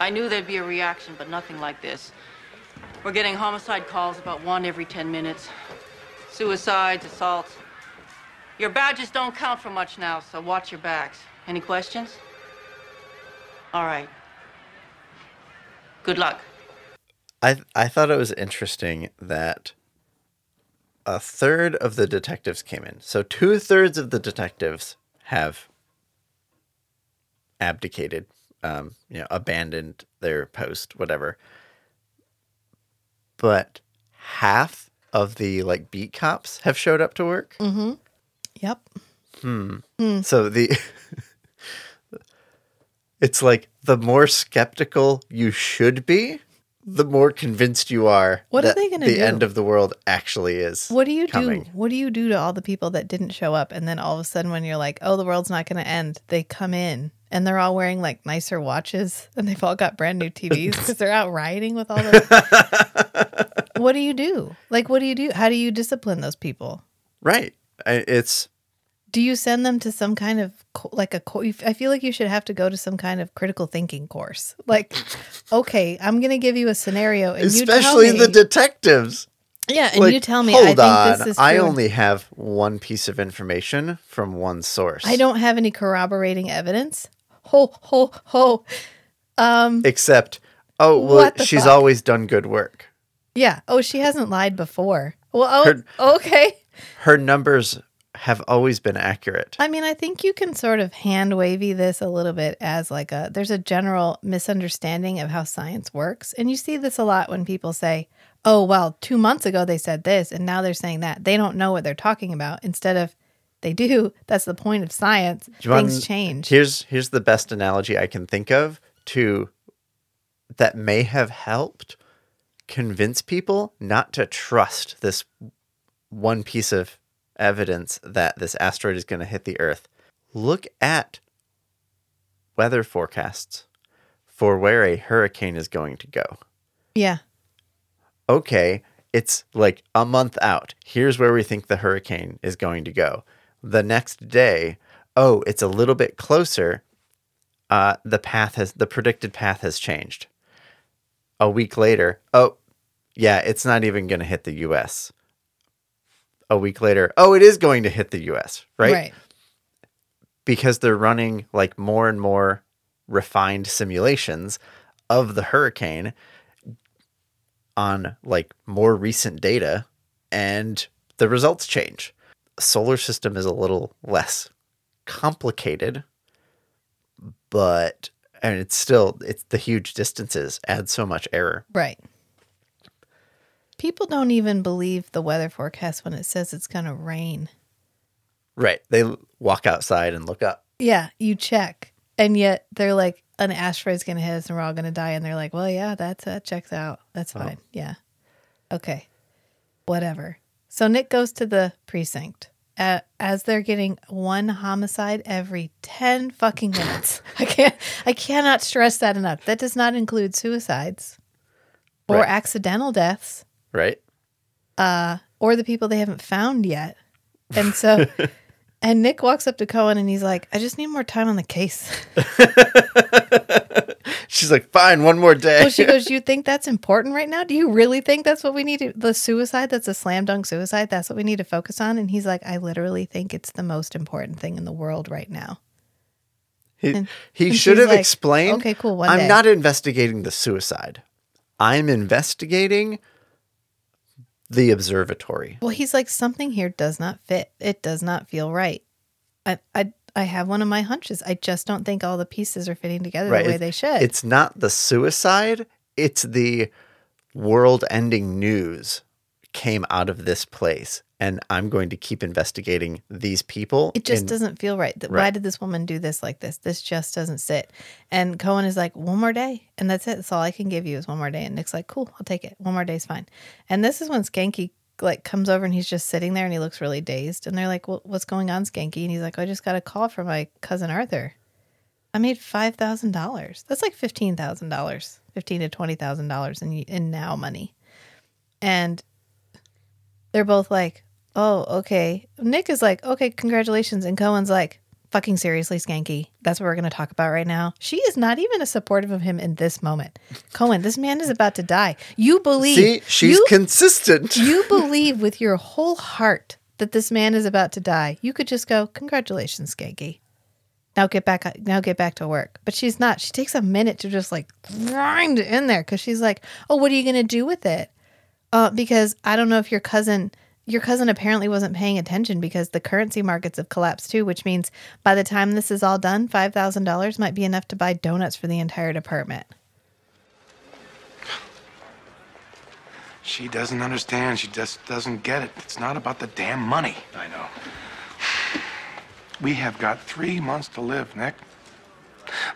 I knew there'd be a reaction, but nothing like this. We're getting homicide calls about one every 10 minutes. Suicides, assaults. Your badges don't count for much now, so watch your backs. Any questions? All right. Good luck.
I I thought it was interesting that a third of the detectives came in. So two thirds of the detectives have abdicated, um, you know, abandoned their post, whatever. But half of the like beat cops have showed up to work. Mm-hmm.
Yep. Hmm.
So the [LAUGHS] it's like the more skeptical you should be, the more convinced you are.
What are they gonna
the
do?
end of the world actually is.
What do you
coming.
do? What do you do to all the people that didn't show up? And then all of a sudden, when you're like, oh, the world's not going to end, they come in and they're all wearing like nicer watches [LAUGHS] and they've all got brand new TVs because they're out rioting with all the. [LAUGHS] what do you do? Like, what do you do? How do you discipline those people?
Right. It's
Do you send them to some kind of like a? I feel like you should have to go to some kind of critical thinking course. Like, [LAUGHS] okay, I'm going to give you a scenario, and you tell
especially
me,
the detectives.
yeah, and
Like,
you tell me.
Hold
I think
on.
this is.
I only have one piece of information from one source.
I don't have any corroborating evidence. Ho ho ho.
Um, Except, oh well, she's
fuck?
always done good work.
Yeah. Oh, she hasn't lied before. Well, oh,
Her-
okay.
Her numbers have always been accurate.
I mean, I think you can sort of hand wavy this a little bit as like a there's a general misunderstanding of how science works. And you see this a lot when people say, "Oh, well, 2 months ago they said this and now they're saying that." They don't know what they're talking about instead of they do. [LAUGHS] That's the point of science.
Want-
Things change.
Here's here's the best analogy I can think of to that may have helped convince people not to trust this one piece of evidence that this asteroid is going to hit the earth. Look at weather forecasts for where a hurricane is going to go.
yeah.
okay, it's like a month out. Here's where we think the hurricane is going to go. The next day, oh, it's a little bit closer. Uh, the path has the predicted path has changed. A week later, oh, yeah, it's not even going to hit the U.S. A week later, oh, it is going to hit the U.S. Right?
Right.
because they're running like more and more refined simulations of the hurricane on like more recent data and the results change. Solar system is a little less complicated, but and it's still it's the huge distances add so much error.
Right. People don't even believe the weather forecast when it says it's going to rain.
Right. They walk outside and look up.
Yeah, you check. And yet they're like, an asteroid's going to hit us and we're all going to die. And they're like, well, yeah, that's, that checks out. That's fine. Yeah. Okay. Whatever. So Nick goes to the precinct uh, as they're getting one homicide every 10 fucking minutes. [LAUGHS] I can't, I cannot stress that enough. That does not include suicides or
Right.
accidental deaths
Right.
Uh, or the people they haven't found yet. And so, [LAUGHS] and Nick walks up to Cohen and he's like, I just need more time on the case. [LAUGHS]
She's like, fine, one more day.
Well, she goes, [LAUGHS] You think that's important right now? Do you really think that's what we need to, the suicide that's a slam dunk suicide? That's what we need to focus on? And he's like, I literally think it's the most important thing in the world right now.
He,
And-
he
and
should have
like,
explained.
"Okay, cool,
I'm
day."
not investigating the suicide. I'm investigating the observatory.
Well, he's like, Something here does not fit. It does not feel right. I, I, I have one of my hunches. I just don't think all the pieces are fitting together the way
It-
they should.
It's not the suicide. It's the world-ending news came out of this place and I'm going to keep investigating these people.
It just
and-
doesn't feel right. Th- Why did this woman do this like this? This just doesn't sit. And Cohen is like, one more day. And that's it. That's all I can give you is one more day. And Nick's like, cool, I'll take it. One more day's fine. And this is when Schanke like comes over and he's just sitting there and he looks really dazed. And they're like, well, what's going on, Schanke? And he's like, I just got a call from my cousin Arthur. I made five thousand dollars. That's like fifteen thousand dollars, fifteen to twenty thousand dollars in in now money. And they're both like, "Oh, okay." Nick is like, "Okay, congratulations," and Cohen's like, "Fucking seriously, Schanke, that's what we're going to talk about right now." She is not even as supportive of him in this moment. [LAUGHS] Cohen, this man is about to die. You believe?
See, she's
you,
consistent. [LAUGHS]
you [LAUGHS] believe with your whole heart that this man is about to die. You could just go, "Congratulations, Schanke." Now get back. Now get back to work. But she's not. She takes a minute to just like grind in there because she's like, "Oh, what are you gonna do with it?" Uh, because I don't know if your cousin, your cousin apparently wasn't paying attention because the currency markets have collapsed too, which means by the time this is all done, five thousand dollars might be enough to buy donuts for the entire department.
She doesn't understand. She just doesn't get it. It's not about the damn money.
I know.
We have got three months to live, Nick.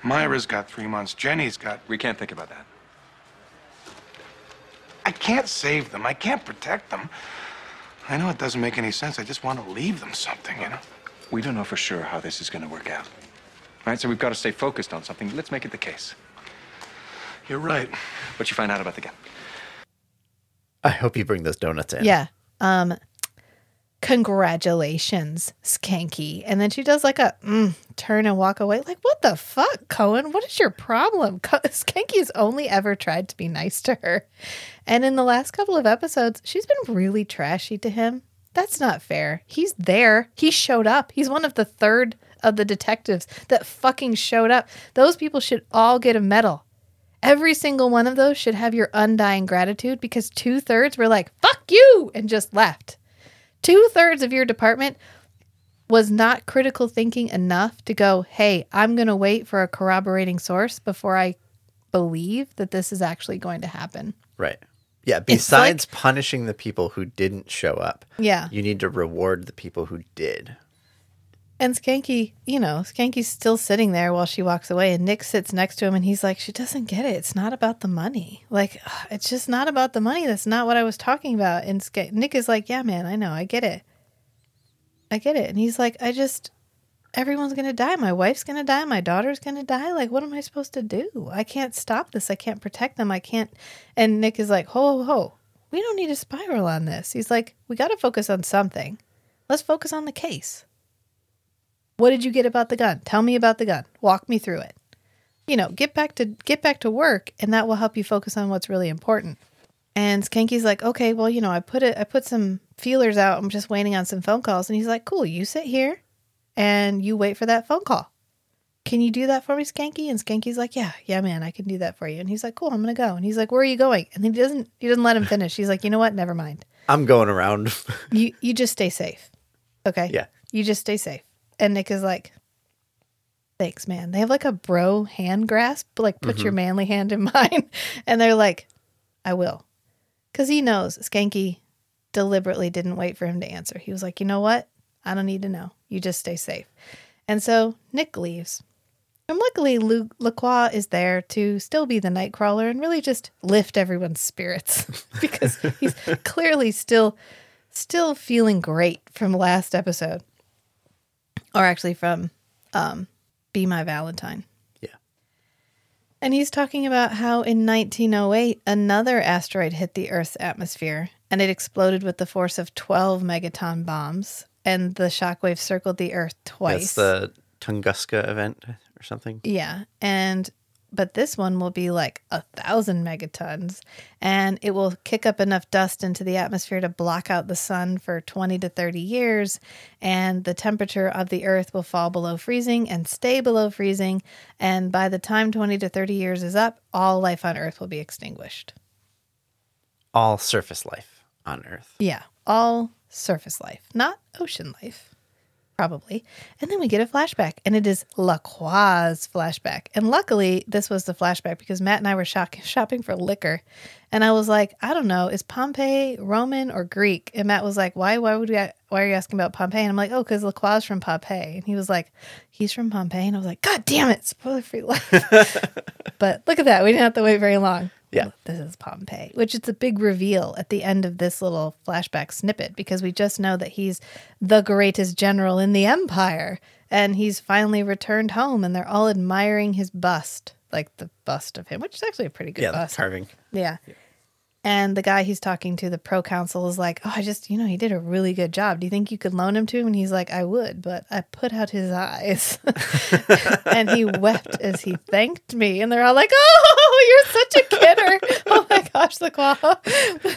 Myra's got three months. Jenny's got.
We can't think about that.
I can't save them. I can't protect them. I know it doesn't make any sense. I just want to leave them something, you know?
We don't know for sure how this is going to work out. Right? So we've got to stay focused on something. Let's make it the case.
You're right.
What you find out about the gun?
I hope you bring those donuts in.
Yeah. Um congratulations, Schanke. And then she does like a mm, turn and walk away. Like, what the fuck, Cohen? What is your problem? [LAUGHS] Co- Schanke has only ever tried to be nice to her. And in the last couple of episodes, she's been really trashy to him. That's not fair. He's there. He showed up. He's one of the third of the detectives that fucking showed up. Those people should all get a medal. Every single one of those should have your undying gratitude because two thirds were like, fuck you, and just left. Two thirds of your department was not critical thinking enough to go, hey, I'm going to wait for a corroborating source before I believe that this is actually going to happen.
Right. Yeah.
like-
Besides punishing the people who didn't show up,
Yeah.
you need to reward the people who did.
And Schanke, you know, Schanke's still sitting there while she walks away, and Nick sits next to him, and he's like, "She doesn't get it. It's not about the money. Like, ugh, it's just not about the money. That's not what I was talking about." And Sk- Nick is like, "Yeah, man, I know. I get it. I get it." And he's like, "I just, everyone's gonna die. My wife's gonna die. My daughter's gonna die. Like, what am I supposed to do? I can't stop this. I can't protect them. I can't." And Nick is like, "Ho, ho, ho. We don't need to spiral on this." He's like, "We got to focus on something. Let's focus on the case." What did you get about the gun? Tell me about the gun. Walk me through it. You know, get back to get back to work and that will help you focus on what's really important. And Schanke's like, "Okay, well, you know, I put it I put some feelers out. I'm just waiting on some phone calls." And he's like, "Cool, you sit here and you wait for that phone call. Can you do that for me, Schanke?" And Schanke's like, "Yeah, yeah, man, I can do that for you." And he's like, "Cool, I'm going to go." And he's like, "Where are you going?" And he doesn't he doesn't let him finish. He's like, "You know what? Never mind.
I'm going around. [LAUGHS]
You you just stay safe. Okay?
Yeah.
You just stay safe. And Nick is like, Thanks, man. They have like a bro hand grasp, like put your mm-hmm. manly hand in [LAUGHS] mine. And they're like, I will. Because he knows Schanke deliberately didn't wait for him to answer. He was like, you know what? I don't need to know. You just stay safe. And so Nick leaves. And luckily, Lu- Lacroix is there to still be the Nightcrawler and really just lift everyone's spirits [LAUGHS] because he's [LAUGHS] clearly still, still feeling great from last episode, or actually from um, "Be My Valentine."
Yeah.
And he's talking about how in 1908 another asteroid hit the Earth's atmosphere and it exploded with the force of 12 megaton bombs, and the shockwave circled the Earth twice.
That's the Tunguska event or something.
Yeah. And but this one will be like a thousand megatons and it will kick up enough dust into the atmosphere to block out the sun for 20 to 30 years and the temperature of the earth will fall below freezing and stay below freezing and by the time 20 to 30 years is up all life on earth will be extinguished
All surface life on Earth.
yeah all surface life not ocean life probably. And then we get a flashback, and it is Lacroix's flashback. And luckily, this was the flashback because Matt and I were shock- shopping for liquor, and I was like, I don't know, is Pompeii Roman or Greek? And Matt was like, Why? Why would we? Why are you asking about Pompeii? And I'm like, Oh, because Lacroix is from Pompeii. And he was like, He's from Pompeii. And I was like, God damn it, spoiler free life. [LAUGHS] but look at that, we didn't have to wait very long.
Yeah.
This is Pompeii, which it's a big reveal at the end of this little flashback snippet because we just know that he's the greatest general in the empire and he's finally returned home and they're all admiring his bust, like the bust of him, which is actually a pretty good
Yeah,
bust.
carving.
Yeah. And the guy he's talking to, the proconsul, is like, Oh, I just, you know, he did a really good job. Do you think you could loan him to him? And he's like, I would, but I put out his eyes. [LAUGHS] and he wept as he thanked me. And they're all like, Oh, [LAUGHS] you're such a kidder. [LAUGHS] oh my gosh, Lacroix.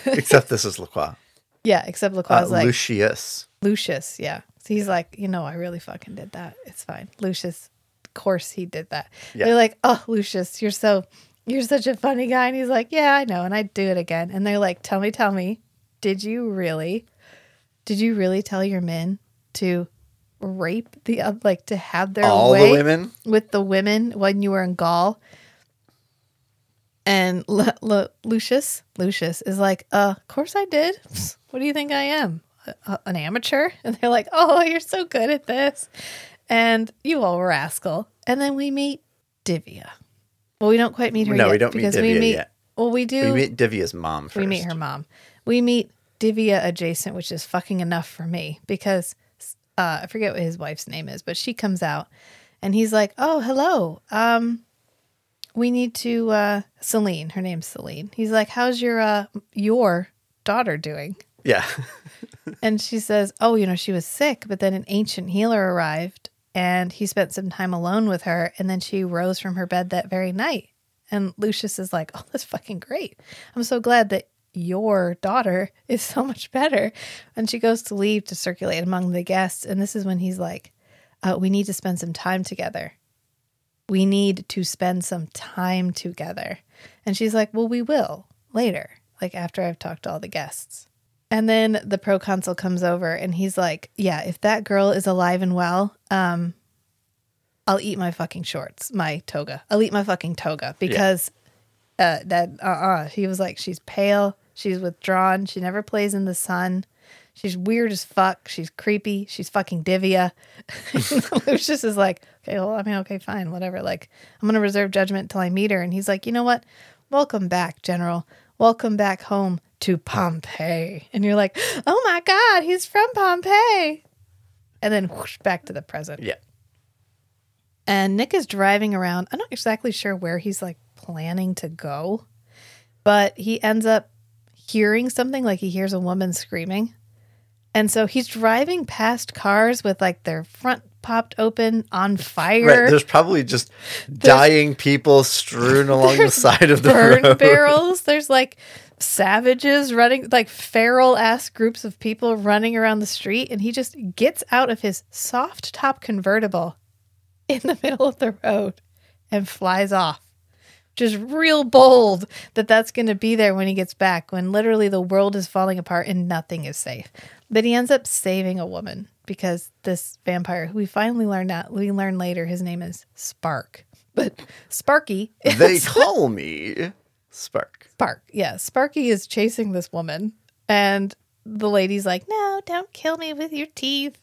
Except this is Lacroix.
yeah, except Lacroix
Uh,
is like,
Lucius.
Lucius. Yeah. So he's like, You know, I really fucking did that. It's fine. Lucius, of course he did that.
Yeah.
They're like, Oh, Lucius, you're so, you're such a funny guy. And he's like, Yeah, I know. And I'd do it again. And they're like, Tell me, tell me, did you really, did you really tell your men to rape the, oth- like to have their
All the
way
women?
with the women when you were in Gaul? And L- L- Lucius, Lucius is like, uh, of course I did. [LAUGHS] What do you think I am? A- a- an amateur? [LAUGHS] And they're like, oh, you're so good at this. And you old rascal. And then we meet Divia. Well, we don't quite meet her
No,
yet.
we don't meet
because
Divia
we meet,
yet.
Well, we do.
We meet Divia's mom first.
We meet her mom. We meet Divia adjacent, which is fucking enough for me because uh, I forget what his wife's name is, but she comes out and he's like, "Oh, hello. Um, we need to uh, Celine. Her name's Celine. He's like, "How's your uh, your daughter doing?"
Yeah. [LAUGHS]
And she says, Oh, you know, she was sick, but then an ancient healer arrived and he spent some time alone with her. And then she rose from her bed that very night. And Lucius is like, Oh, that's fucking great. I'm so glad that your daughter [LAUGHS] is so much better. And she goes to leave to circulate among the guests. And this is when he's like, uh, We need to spend some time together. We need to spend some time together. And she's like, Well, we will later, like after I've talked to all the guests. And then the proconsul comes over and he's like, "Yeah, if that girl is alive and well, um I'll eat my fucking shorts, my toga. I'll eat my fucking toga because uh that uh-uh." He was like, "She's pale, she's withdrawn, she never plays in the sun. She's weird as fuck, she's creepy, she's fucking divia." [LAUGHS] Lucius is like, "Okay, well, I mean, okay, fine, whatever. Like, I'm going to reserve judgment until I meet her." And he's like, "You know what? Welcome back, General. Welcome back home to Pompeii. And you're like, oh my God, he's from Pompeii. And then whoosh, back to the present.
Yeah.
And Nick is driving around. I'm not exactly sure where he's like planning to go, but he ends up hearing something like he hears a woman screaming. And so he's driving past cars with like their front popped open on fire.
Right. There's probably just dying people strewn [LAUGHS] along the side of the
burn
road.
barrels. There's like savages running, like feral ass groups of people running around the street, and he just gets out of his soft top convertible [LAUGHS] in the middle of the road and flies off. Just real bold that that's going to be there when he gets back, when literally the world is falling apart and nothing is safe. But he ends up saving a woman because this vampire, who we finally learn that we learn later, his name is Spark. But Sparky,
They call me Spark.
Spark. Yeah, Sparky is chasing this woman, and the lady's like, "No, don't kill me with your teeth."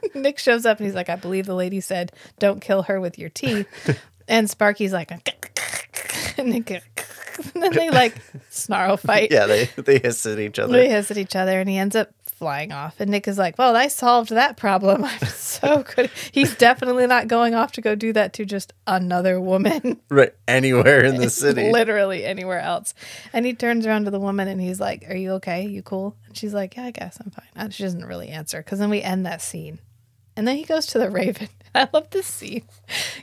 [LAUGHS] Nick shows up and he's like, "I believe the lady said, don't kill her with your teeth." [LAUGHS] and Sparky's like, and Nick, [LAUGHS] and then they like snarl fight.
Yeah, they they hiss at each other.
They hiss at each other, and he ends up flying off. And Nick is like, "Well, I solved that problem. [LAUGHS] I'm so good." He's definitely not going off to go do that to just another woman. [LAUGHS]
Right. Anywhere in the city.
literally anywhere else. And he turns around to the woman and he's like, "Are you okay? You cool?" And she's like, "Yeah, I guess I'm fine." And she doesn't really answer because then we end that scene, and then he goes to the [LAUGHS] Raven. I love this scene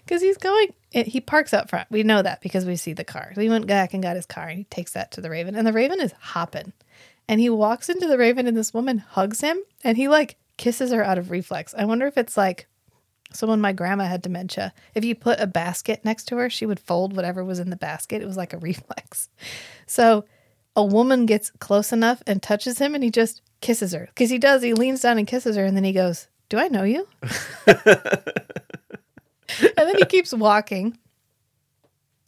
because he's going. He parks up front. We know that because we see the car. We went back and got his car, and he takes that to the Raven, and the Raven is hopping, and he walks into the Raven, and this woman hugs him, and he like kisses her out of reflex. I wonder if it's like so when my grandma had dementia, if you put a basket next to her, she would fold whatever was in the basket. It was like a reflex. So a woman gets close enough and touches him and he just kisses her. Because he does, he leans down and kisses her and then he goes, Do I know you? [LAUGHS] and then he keeps walking.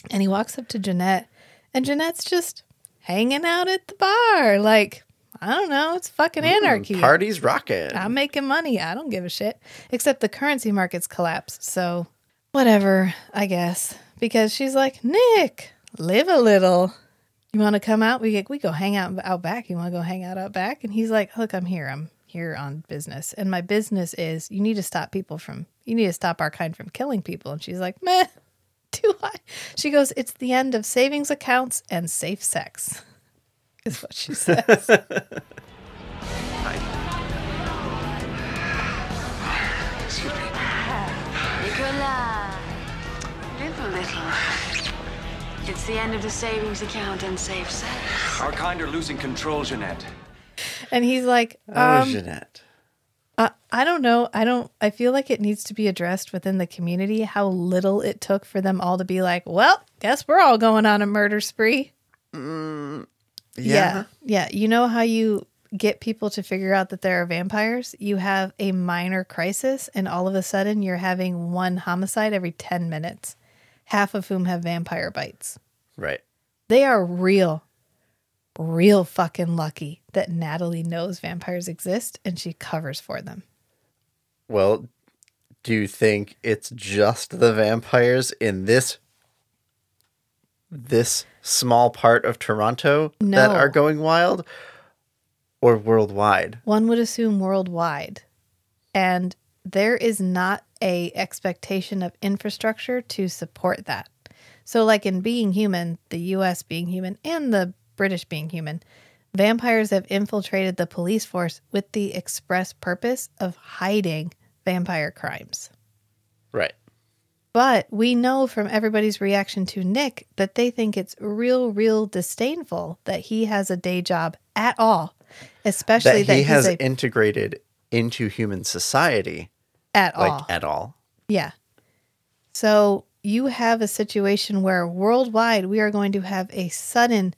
And he walks up to Janette. And Janette's just hanging out at the bar. Like, I don't know. It's fucking anarchy.
Party's rocking.
I'm making money. I don't give a shit. Except the currency market's collapsed. So, whatever, I guess. Because she's like, Nick, live a little. You want to come out? We get, we go hang out out back. You want to go hang out out back? And he's like, Look, I'm here. I'm here on business. And my business is you need to stop people from, you need to stop our kind from killing people. And she's like, Meh, do [LAUGHS] I? She goes, It's the end of savings accounts and safe sex, [LAUGHS] is what she [LAUGHS] says.
Nicola, live a little. It's the end of the savings account and safe sex.
Our kind are losing control, Janette.
and he's like,
oh,
um,
Janette.
Uh, I don't know. I don't. I feel like it needs to be addressed within the community. How little it took for them all to be like, "Well, guess we're all going on a murder spree."
Yeah.
yeah, yeah. You know how you get people to figure out that there are vampires? You have a minor crisis, and all of a sudden, you're having one homicide every ten minutes, half of whom have vampire bites.
Right.
They are real, real fucking lucky that Natalie knows vampires exist and she covers for them.
Well, do you think it's just the vampires in this this small part of Toronto that are going wild or worldwide?
one would assume worldwide and there is not a expectation of infrastructure to support that so like in being human the us being human and the british being human vampires have infiltrated the police force with the express purpose of hiding vampire crimes
Right.
but we know from everybody's reaction to Nick that they think it's real, real disdainful that he has a day job at all, especially
That
that,
he has
a,
integrated into human society
at all.
like
all.
at all.
Yeah. So you have a situation where worldwide we are going to have a sudden,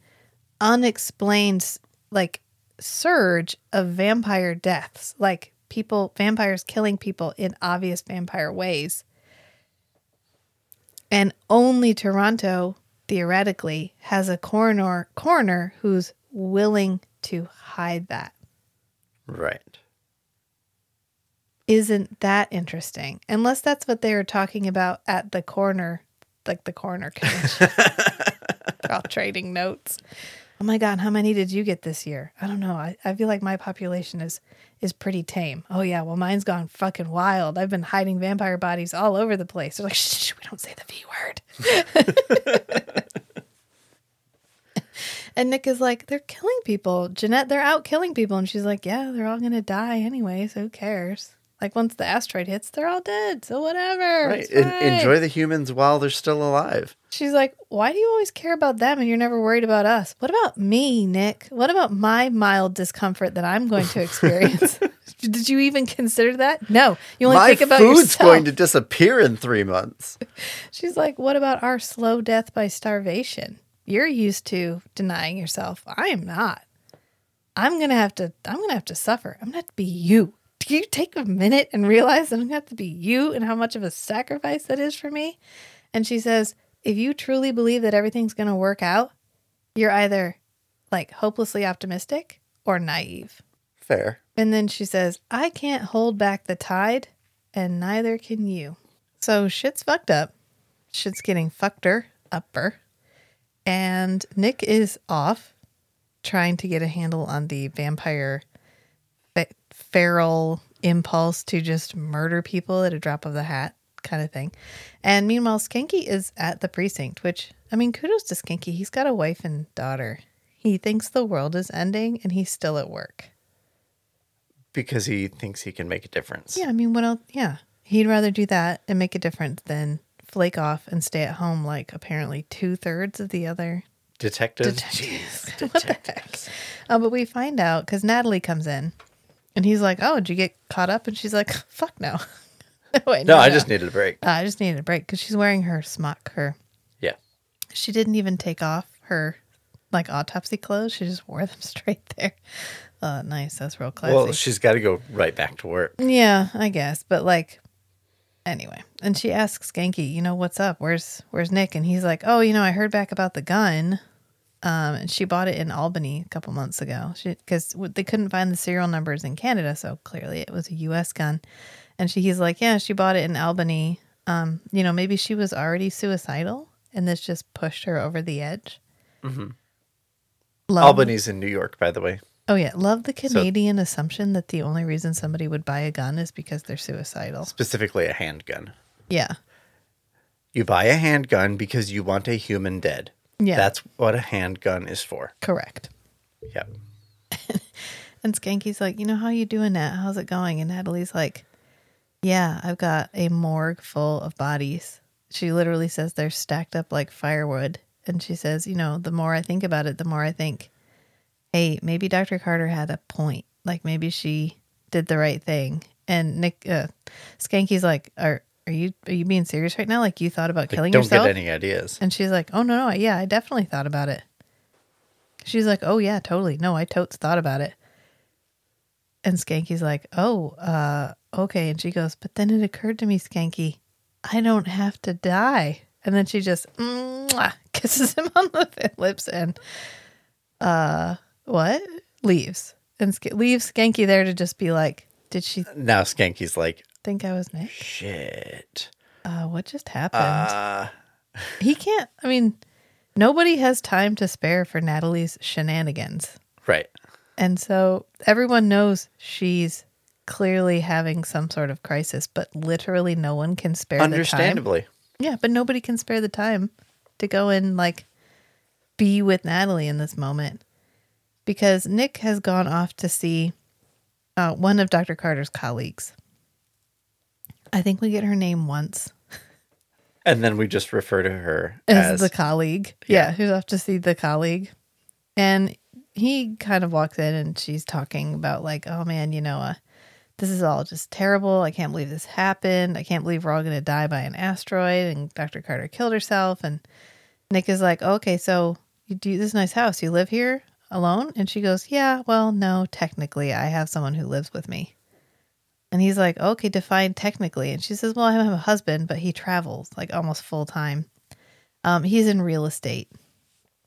unexplained, like surge of vampire deaths, like people, vampires killing people in obvious vampire ways. And only Toronto, theoretically, has a coroner coroner who's willing to hide that.
Right.
isn't that interesting unless that's what they were talking about at the corner like the corner [LAUGHS] convention they're all trading notes oh my god how many did you get this year? I don't know. I, I feel like my population is is pretty tame. Oh yeah well mine's gone fucking wild. I've been hiding vampire bodies all over the place. They're like shh we don't say the v word. [LAUGHS] And nick is like they're killing people. Janette they're out killing people. And she's like yeah they're all gonna die anyways who cares like once the asteroid hits they're all dead so whatever
Right. En- enjoy the humans while they're still alive.
She's like, Why do you always care about them and you're never worried about us? What about me, Nick? What about my mild discomfort that I'm going to experience? [LAUGHS] [LAUGHS] Did you even consider that? No. You only
My
think about
food's
yourself.
going to disappear in three months. [LAUGHS]
She's like, What about our slow death by starvation? You're used to denying yourself. I am not. I'm gonna have to I'm gonna have to suffer. I'm have to be you. Do you take a minute and realize that I'm gonna have to be you and how much of a sacrifice that is for me? And she says, if you truly believe that everything's gonna work out, you're either like hopelessly optimistic or naive.
Fair.
And then she says, I can't hold back the tide, and neither can you. So shit's fucked up. Shit's getting fuckter, upper. And Nick is off trying to get a handle on the vampire feral impulse to just murder people at a drop of the hat kind of thing. And meanwhile, Schanke is at the precinct, which, I mean, kudos to Schanke. He's got a wife and daughter. He thinks the world is ending and he's still at work.
Because he thinks he can make a difference.
Yeah, I mean, what else? Yeah. He'd rather do that and make a difference than flake off and stay at home like apparently two thirds of the other
Detective.
detectives. [LAUGHS] what the heck? Uh, but we find out because Natalie comes in and he's like, Oh, did you get caught up? And she's like, Fuck no. [LAUGHS] Wait,
No, I just needed a break.
Uh, I just needed a break because she's wearing her smock. Her
Yeah.
she didn't even take off her like autopsy clothes. She just wore them [LAUGHS] straight there. Uh, nice. That's real classy.
Well, she's got to go right back to work.
Yeah, I guess. But like anyway. And she asks Schanke, you know, what's up? Where's where's Nick? And he's like, Oh, you know, I heard back about the gun. Um, and she bought it in Albany a couple months ago. Because they couldn't find the serial numbers in Canada, so clearly it was a U.S. gun. And she he's like, yeah, she bought it in Albany. Um, you know, maybe she was already suicidal, and this just pushed her over the edge.
Mm-hmm.
Love-
Albany's in New York, by the way.
Oh yeah, love the Canadian assumption that the only reason somebody would buy a gun is because they're suicidal.
Specifically, a handgun.
Yeah,
You buy a handgun because you want a human dead.
Yeah.
That's what a handgun is for.
correct.
Yep. [LAUGHS]
And Schanke's like, you know how you doing that? How's it going? And Natalie's like, yeah, I've got a morgue full of bodies. She literally says they're stacked up like firewood. And she says, you know, the more I think about it, the more I think, hey, maybe Dr. Carter had a point. Like maybe she did the right thing. And Nick, uh, Schanke's like, are are you are you being serious right now? Like you thought about
Like,
killing
don't
yourself?
get any ideas.
And she's like, "Oh no, no, yeah, I definitely thought about it." She's like, "Oh yeah, totally. No, I totes thought about it." And Schanke's like, "Oh, uh, okay." And she goes, "But then it occurred to me, Schanke, I don't have to die." And then she just mwah, [LAUGHS] kisses him on the [LAUGHS] lips and uh, what? Leaves and sk- leaves Schanke there to just be like, "Did she
Now Schanke's like,
think I was Nick?
shit.
Uh, what just happened?"
Uh,
he can't i mean nobody has time to spare for natalie's shenanigans
right.
and so everyone knows she's clearly having some sort of crisis but literally no one can spare the time
Understandably.
yeah but nobody can spare the time to go and like be with natalie in this moment because nick has gone off to see uh, one of dr carter's colleagues i think we get her name once
And then we just refer to her
as,
as,
the colleague. Yeah, who's off to see the colleague. And he kind of walks in and she's talking about like, oh man, you know, uh, this is all just terrible. I can't believe this happened. I can't believe we're all going to die by an asteroid. And Dr. Carter killed herself. And Nick is like, okay, so you do this nice house. You live here alone? And she goes, yeah, well, no, technically I have someone who lives with me. And he's like, okay, defined technically. And she says, well, I have a husband, but he travels like almost full time. Um, he's in real estate.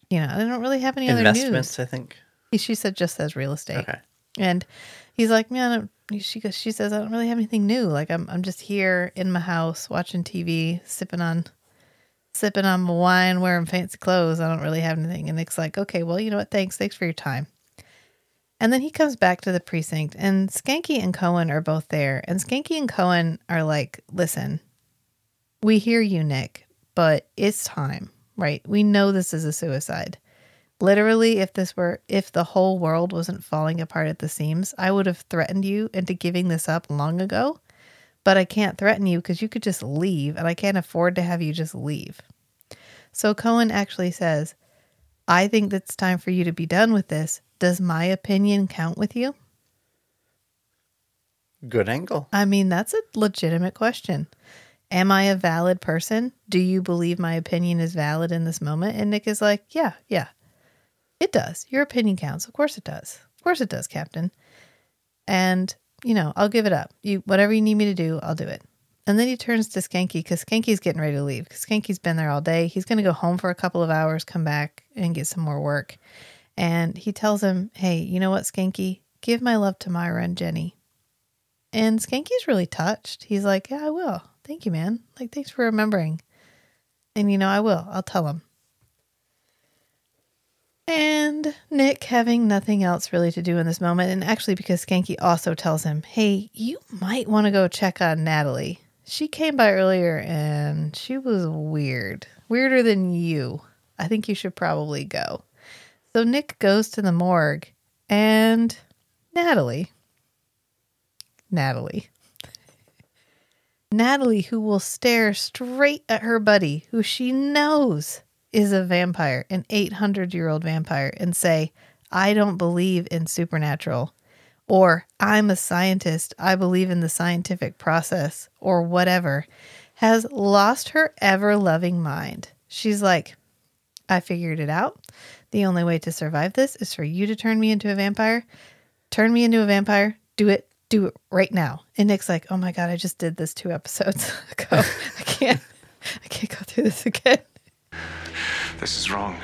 You know, I don't really have any other
investments,
news.
I think.
He, she said just says real estate.
Okay.
And he's like, man, she goes, she says, I don't really have anything new. Like I'm, I'm just here in my house watching TV, sipping on, sipping on wine, wearing fancy clothes. I don't really have anything. And Nick's like, okay, well, you know what? Thanks. Thanks for your time. And then he comes back to the precinct, and Schanke and Cohen are both there. And Schanke and Cohen are like, listen, we hear you, Nick, but it's time, right? We know this is a suicide. Literally, if this were, if the whole world wasn't falling apart at the seams, I would have threatened you into giving this up long ago. But I can't threaten you because you could just leave, and I can't afford to have you just leave. So Cohen actually says, I think it's time for you to be done with this. Does my opinion count with you?
Good angle.
I mean, that's a legitimate question. Am I a valid person? Do you believe my opinion is valid in this moment? And Nick is like, Yeah, yeah, it does. Your opinion counts. Of course it does. Of course it does, Captain. And, you know, I'll give it up. You whatever you need me to do, I'll do it. And then he turns to Schanke because Schanke's getting ready to leave because Schanke's been there all day. He's going to go home for a couple of hours, come back and get some more work. And he tells him, Hey, you know what, Schanke? Give my love to Myra and Jenny. And Schanke's really touched. He's like, Yeah, I will. Thank you, man. Like, thanks for remembering. And, you know, I will. I'll tell him. And Nick having nothing else really to do in this moment. And actually, because Schanke also tells him, Hey, you might want to go check on Natalie. She came by earlier and she was weird. Weirder than you. I think you should probably go. So Nick goes to the morgue and Natalie. Natalie. [LAUGHS] Natalie, who will stare straight at her buddy, who she knows is a vampire, an 800 year old vampire, and say, I don't believe in supernatural, or I'm a scientist, I believe in the scientific process, or whatever, has lost her ever loving mind. She's like, I figured it out. The only way to survive this is for you to turn me into a vampire. turn me into a vampire. Do it. Do it right now. And Nick's like, oh my God, I just did this two episodes [LAUGHS] ago. I can't, I can't go through this again.
This is wrong.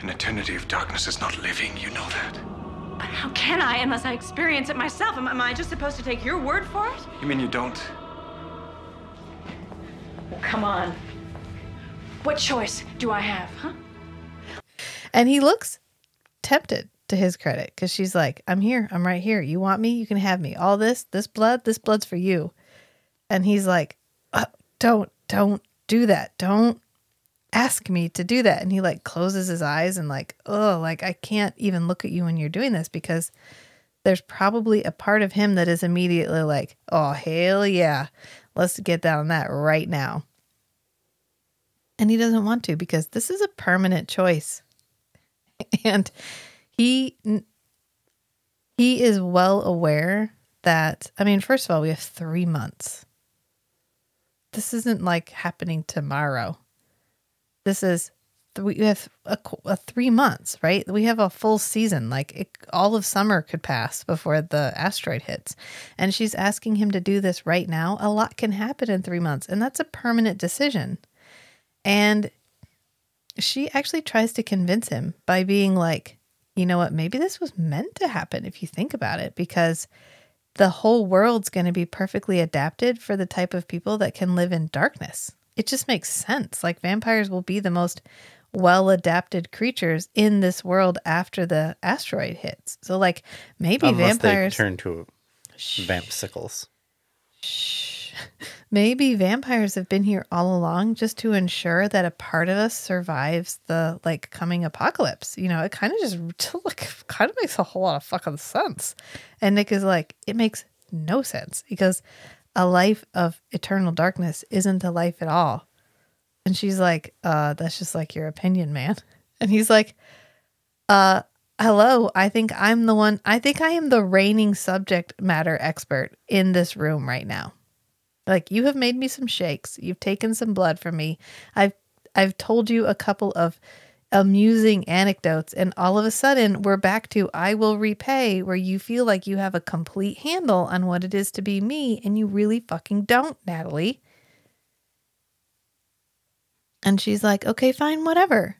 An eternity of darkness is not living. You know that.
But how can I unless I experience it myself? Am, am I just supposed to take your word for it?
You mean you don't?
Well, Come on. What choice do I have, huh?
And he looks tempted to his credit because she's like, I'm here. I'm right here. You want me? You can have me. All this, this blood, this blood's for you. And he's like, uh, don't, don't do that. Don't ask me to do that. And he like closes his eyes and like, oh, like I can't even look at you when you're doing this because there's probably a part of him that is immediately like, oh, hell yeah. Let's get down that right now. And he doesn't want to because this is a permanent choice. [LAUGHS] And he he is well aware that I mean, first of all, we have 3 months. This isn't like happening tomorrow. This is we have a, a, three months, right? We have a full season. Like it, all of summer could pass before the asteroid hits, and she's asking him to do this right now. A lot can happen in three months, and that's a permanent decision. And she actually tries to convince him by being like, you know what? Maybe this was meant to happen if you think about it, because the whole world's going to be perfectly adapted for the type of people that can live in darkness it just makes sense. Like vampires will be the most well adapted creatures in this world after the asteroid hits. So like maybe
Unless
vampires
they turn to vampsicles. [LAUGHS]
Maybe vampires have been here all along just to ensure that a part of us survives the like coming apocalypse. You know, it kind of just like kind of makes a whole lot of fucking sense. And Nick is like, it makes no sense because a life of eternal darkness isn't a life at all. And she's like, uh, that's just like your opinion, man. [LAUGHS] And he's like, uh, hello, I think I'm the one, I think I am the reigning subject matter expert in this room right now. Like you have made me some shakes. You've taken some blood from me. I've I've told you a couple of amusing anecdotes and all of a sudden we're back to I will repay where you feel like you have a complete handle on what it is to be me and you really fucking don't, Natalie. And she's like, "Okay, fine, whatever.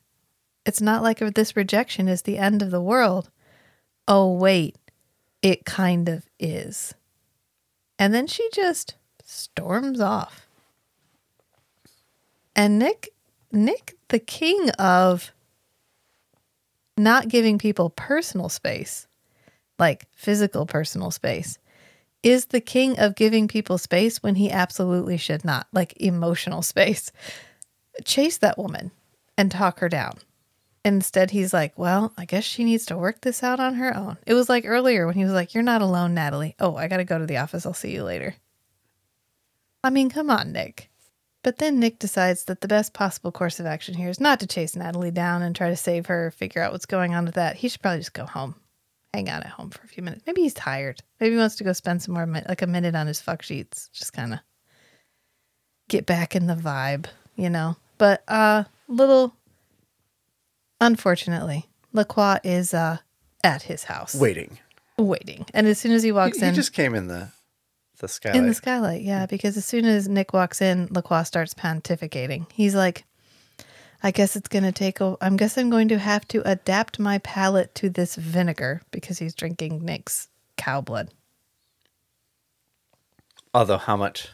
It's not like this rejection is the end of the world." Oh, wait. It kind of is. And then she just storms off. And Nick Nick the king of not giving people personal space, like physical personal space, is the king of giving people space when he absolutely should not, like emotional [LAUGHS] space. Chase that woman and talk her down. Instead, he's like, Well, I guess she needs to work this out on her own. It was like earlier when he was like, You're not alone, Natalie. Oh, I got to go to the office. I'll see you later. I mean, come on, Nick. But then Nick decides that the best possible course of action here is not to chase Natalie down and try to save her, figure out what's going on with that. He should probably just go home, hang out at home for a few minutes. Maybe he's tired. Maybe he wants to go spend some more, like a minute on his fuck sheets, just kind of get back in the vibe, you know. But uh, little, unfortunately, Lacroix is uh at his house
Waiting.
waiting, and as soon as he walks
He, he just came in the the skylight.
in the skylight, yeah, because as soon as Nick walks in, Lacroix starts pontificating. He's like, I guess it's going to take a. I'm guess I'm going to have to adapt my palate to this vinegar because he's drinking Nick's cow blood.
Although, how much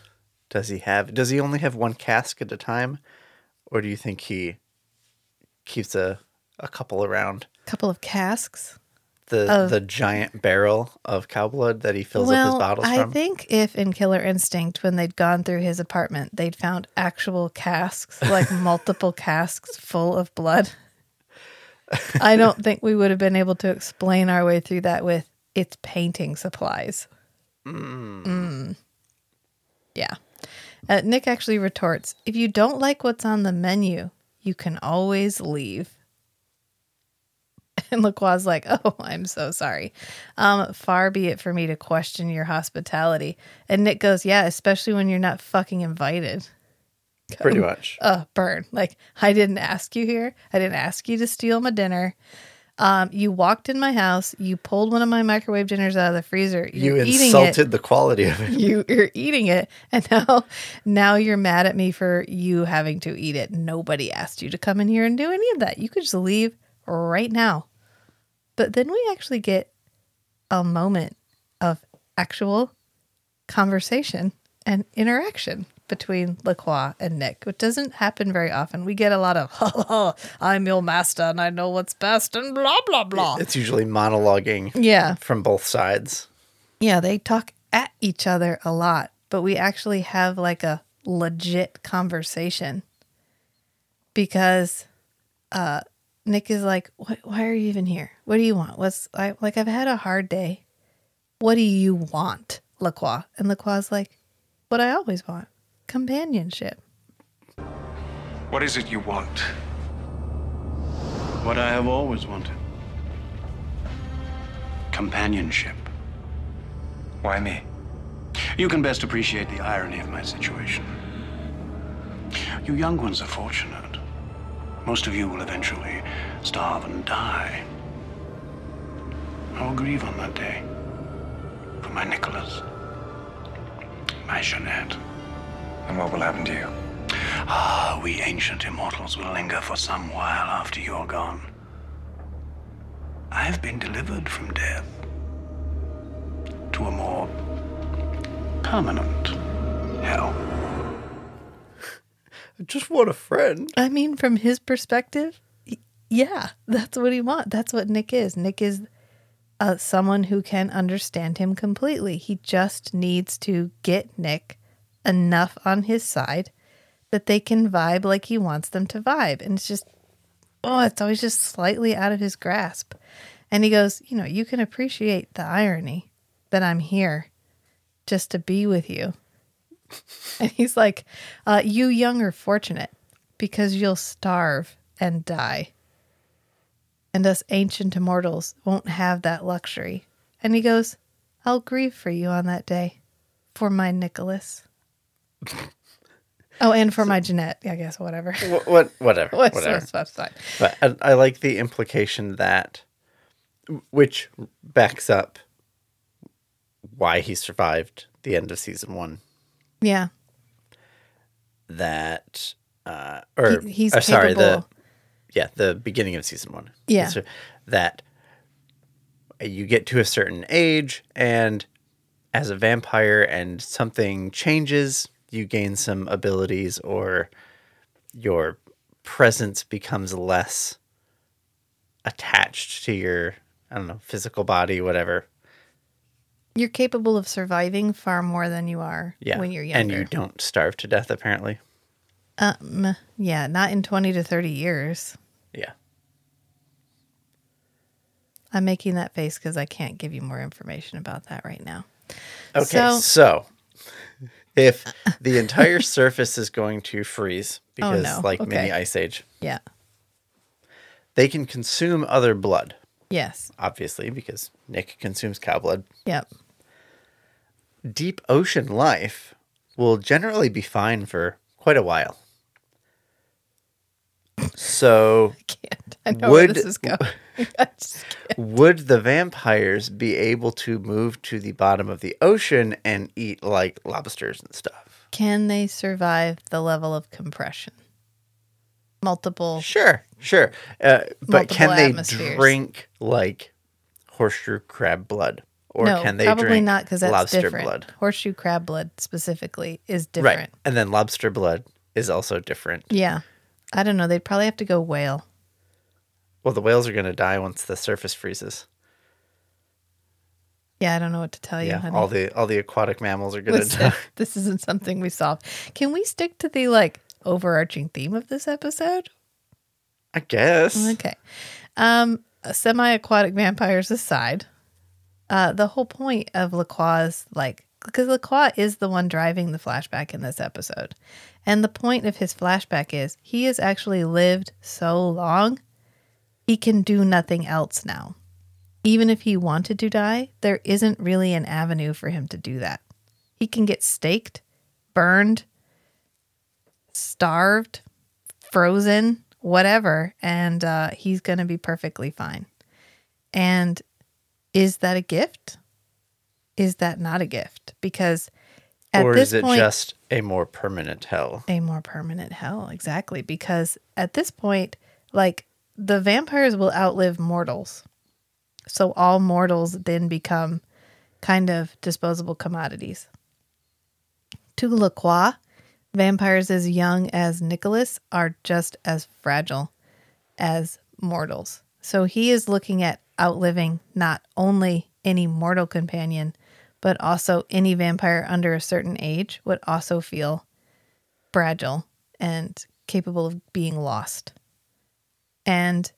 does he have? Does he only have one cask at a time, or do you think he keeps a a couple around?
A couple of casks.
The the giant barrel of cow blood that he fills up his bottles
I
from.
I think if in Killer Instinct, when they'd gone through his apartment, they'd found actual casks, like [LAUGHS] multiple casks full of blood. I don't think we would have been able to explain our way through that with its painting supplies. Mm. Yeah. Uh, Nick actually retorts If you don't like what's on the menu, you can always leave. [LAUGHS] And Lacroix's like, Oh, I'm so sorry. Um, far be it for me to question your hospitality. And Nick goes, Yeah, especially when you're not fucking invited.
Pretty much.
Uh, burn. Like, I didn't ask you here. I didn't ask you to steal my dinner. Um, you walked in my house, you pulled one of my microwave dinners out of the freezer.
You
You're eating
insulted
it.
the quality of it.
You, you're eating it, and now, now you're mad at me for you having to eat it. Nobody asked you to come in here and do any of that. You could just leave right now. But then we actually get a moment of actual conversation and interaction between Lacroix and Nick, which doesn't happen very often. We get a lot of, [LAUGHS] oh, I'm your master and I know what's best and blah, blah, blah.
It's usually monologuing
Yeah.
from both sides.
Yeah, they talk at each other a lot, but we actually have like a legit conversation because uh, Nick is like, Why are you even here? What do you want? What's I like? I've had a hard day. What do you want, Lacroix?" And Lacroix's like, "What I always want: companionship."
What is it you want?
What I have always wanted companionship.
Why me?
You can best appreciate the irony of my situation. You young ones are fortunate. Most of you will eventually starve and die. I will grieve on that day for my Nicholas, my Janette.
And what will happen to you?
Ah, we ancient immortals will linger for some while after you're gone. I have been delivered from death to a more permanent hell.
Just want a friend.
I mean, from his perspective, yeah, that's what he wants. That's what Nick is. Nick is uh, someone who can understand him completely. He just needs to get Nick enough on his side that they can vibe like he wants them to vibe. And it's just, oh, it's always just slightly out of his grasp. And he goes, You know, you can appreciate the irony that I'm here just to be with you. [LAUGHS] And he's like, uh, You young are fortunate because you'll starve and die. And us ancient immortals won't have that luxury. And he goes, I'll grieve for you on that day. For my Nicholas. [LAUGHS] oh, and for my Janette, I guess, whatever. [LAUGHS]
What, what whatever.
What's
whatever.
what's- what's.
But I, I like the implication that, which backs up why he survived the end of season one.
Yeah.
That, uh, or
He- he's
sorry, the yeah, the beginning of season one.
Yeah.
That you get to a certain age, and as a vampire, and something changes, you gain some abilities, or your presence becomes less attached to your, I don't know, physical body, whatever.
You're capable of surviving far more than you are
Yeah.
when you're younger.
And you don't starve to death, apparently.
um, yeah, not in 20 to 30 years.
Yeah.
I'm making that face because I can't give you more information about that right now.
Okay,
So-
so, if the entire [LAUGHS] surface is going to freeze because,
Oh, no.
like mini
Okay.
ice age,
Yeah.
they can consume other blood,
Yes.
obviously, because Nick consumes cow blood.
Yep.
Deep ocean life will generally be fine for quite a while. So, [LAUGHS]
Can't. I know where
Would-
this is going. [LAUGHS] I can't.
would the vampires be able to move to the bottom of the ocean and eat like lobsters and stuff?
Can they survive the level of compression? Multiple.
Sure, sure. Uh, but can they
atmospheres.
drink like horseshoe crab blood? Or
no,
can they
probably
drink
not because that's
lobster
different.
blood?
Horseshoe crab blood specifically is different.
Right. And then lobster blood is also different.
Yeah. I don't know. They'd probably have to go whale.
Well, the whales are going to die once the surface freezes.
Yeah, I don't know what to tell you.
Yeah,
honey.
all the all the aquatic mammals are going to die. [LAUGHS]
this isn't something we solved. Can we stick to the like overarching theme of this episode?
I guess.
Okay. Um, semi-aquatic vampires aside, uh, the whole point of Lacroix's like because Lacroix is the one driving the flashback in this episode, and the point of his flashback is he has actually lived so long, he can do nothing else now. Even if he wanted to die, there isn't really an avenue for him to do that. He can get staked, burned, starved, frozen, whatever, and uh, he's going to be perfectly fine. And is that a gift? Is that not a gift? Because at
or
this
is it
point,
just a more permanent hell?
a more permanent hell exactly because at this point like the vampires will outlive mortals so all mortals then become kind of disposable commodities to lacroix vampires as young as nicholas are just as fragile as mortals so he is looking at outliving not only any mortal companion but also any vampire under a certain age would also feel fragile and capable of being lost. And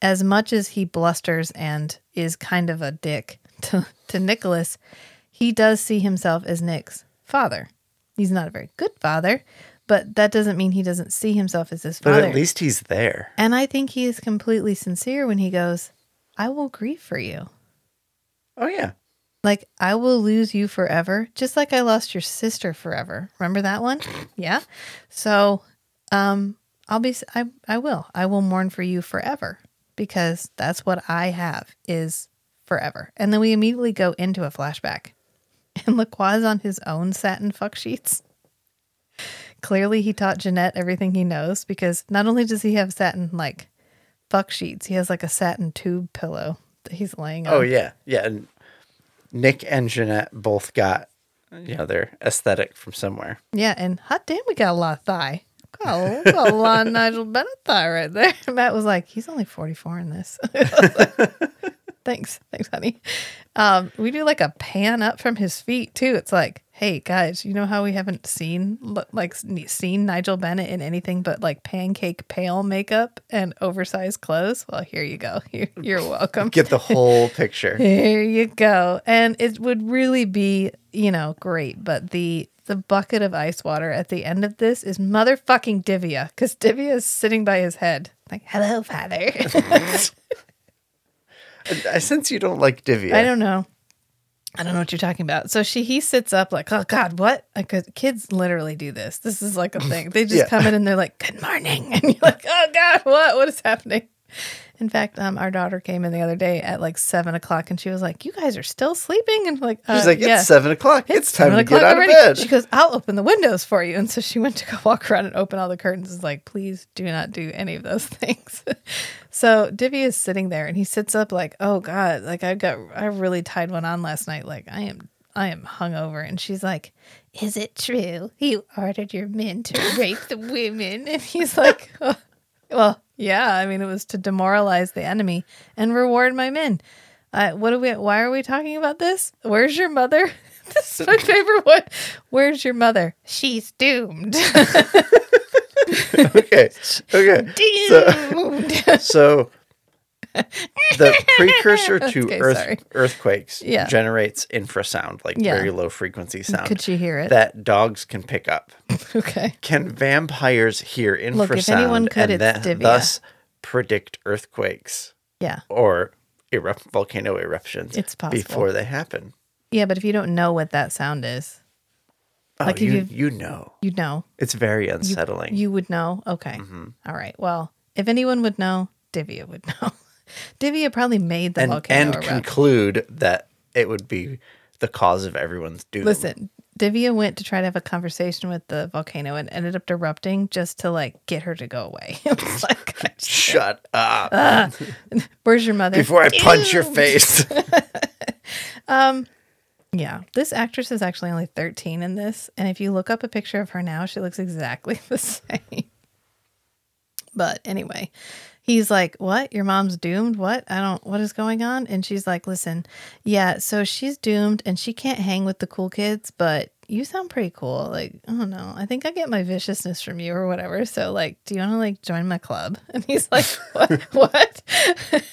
as much as he blusters and is kind of a dick [LAUGHS] to, to Nicholas, he does see himself as Nick's father. He's not a very good father, but that doesn't mean he doesn't see himself as his father.
But at least he's there.
and I think he is completely sincere when he goes, I will grieve for you.
Oh yeah.
Like I will lose you forever, just like I lost your sister forever. Remember that one? [LAUGHS] Yeah. So, um, I'll be. I I will. I will mourn for you forever because that's what I have is forever. And then we immediately go into a flashback, [LAUGHS] and Lacroix on his own satin fuck sheets. Clearly, he taught Janette everything he knows because not only does he have satin like fuck sheets, he has like a satin tube pillow that he's laying oh, on.
Oh yeah. Yeah. And Nick and Janette both got you know their aesthetic from somewhere.
Yeah, and hot damn, we got a lot of thigh. Got a, got a lot of Nigel Bennett thigh right there. [LAUGHS] Matt was like, he's only 44 in this. [LAUGHS] thanks. Thanks, honey. Um, we do like a pan up from his feet too. It's like, hey guys, you know how we haven't seen like seen Nigel Bennett in anything but like pancake pale makeup and oversized clothes? Well, here you go. [LAUGHS] You're, you're welcome.
Get the whole picture. [LAUGHS]
Here you go. And it would really be, you know, great. But the the bucket of ice water at the end of this is motherfucking Divia, because Divia is sitting by his head. Like, hello, father. [LAUGHS]
I sense you don't like Divia.
I don't know. I don't know what you're talking about. So she he sits up like, oh God, what? Like 'cause kids literally do this. This is like a thing. They just [LAUGHS]
Yeah.
come in and they're like, good morning, [LAUGHS] and you're like, oh God, what? What is happening? In fact, um, our daughter came in the other day at like seven o'clock, and she was like, "You guys are still sleeping?" And like, uh,
She's like, it's
yeah.
seven o'clock. It's, time to get out
already.
of bed.
She goes, I'll open the windows for you. And so she went to go [LAUGHS] walk around and open all the curtains. Is like, please do not do any of those [LAUGHS] things. so Divia is sitting there and he sits up like, oh God, like I got, I really tied one on last night. Like I am, I am hungover. And she's like, is it true? You ordered your men to rape the women. And he's like, [LAUGHS] "Oh, well, yeah. I mean, it was to demoralize the enemy and reward my men. Uh, what do we? Why are we talking about this? Where's your mother? [LAUGHS] this is my [LAUGHS] favorite one. Where's your mother? She's doomed. [LAUGHS]
okay. Okay.
doomed.
So the precursor to
Okay,
earth, earthquakes
Yeah.
generates infrasound, like
Yeah.
very low frequency sound.
Could you hear it?
That dogs can pick up. [LAUGHS]
okay.
Can vampires hear infrasound
Look, if anyone could,
and
it's Divia.
thus predict earthquakes
Yeah.
or erupt volcano eruptions
It's possible.
before they happen?
Yeah, but if you don't know what that sound is,
Oh,
Like
you,
you've-
know.
you know.
It's very unsettling.
you would know. Okay. Mm-hmm. All right. Well, if anyone would know, Divia would [LAUGHS] know. Divia probably made the
and
volcano
and
erupt.
conclude that it would be the cause of everyone's doom.
Listen, Divia went to try to have a conversation with the volcano and ended up erupting just to like get her to go away. [LAUGHS] it was [LAUGHS] like,
Shut up
ah, where's your mother?
before I punch your face. [LAUGHS]
Yeah, this actress is actually only 13 in this, and if you look up a picture of her now, she looks exactly the same. But anyway, he's like, "What? Your mom's doomed? What? I don't what is going on?" And she's like, "Listen, yeah, so she's doomed and she can't hang with the cool kids, but you sound pretty cool. Like, I don't know. I think I get my viciousness from you or whatever. So like, do you want to like join my club?" [LAUGHS] And he's like, "What? what?" [LAUGHS]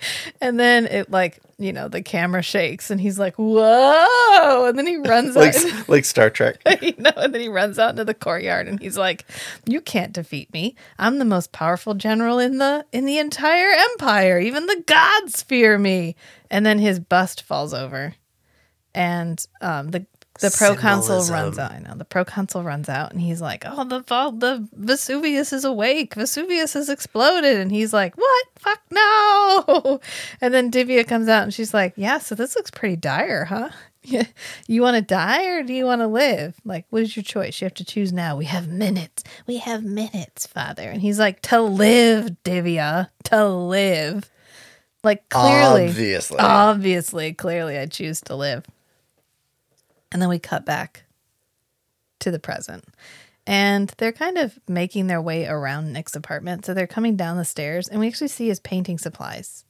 [LAUGHS] And then it like, you know, the camera shakes and he's like, whoa. And then he runs
like
out.
like Star Trek. [LAUGHS]
you know, and then he runs out into the courtyard and he's like, You can't defeat me. I'm the most powerful general in the in the entire empire. Even the gods fear me. And then his bust falls over. And um the the proconsul runs out. I know the proconsul runs out, and he's like, "Oh, the the Vesuvius is awake. Vesuvius has exploded." And he's like, "What? Fuck no!" [LAUGHS] And then Divia comes out, and she's like, "Yeah, so this looks pretty dire, huh? [LAUGHS] you want to die or do you want to live? Like, what is your choice? You have to choose now. We have minutes. We have minutes, Father." And he's like, "To live, Divia, to live." Like clearly,
Obviously.
obviously, clearly, I choose to live. And then we cut back to the present. And they're kind of making their way around Nick's apartment. So they're coming down the stairs, and we actually see his painting supplies.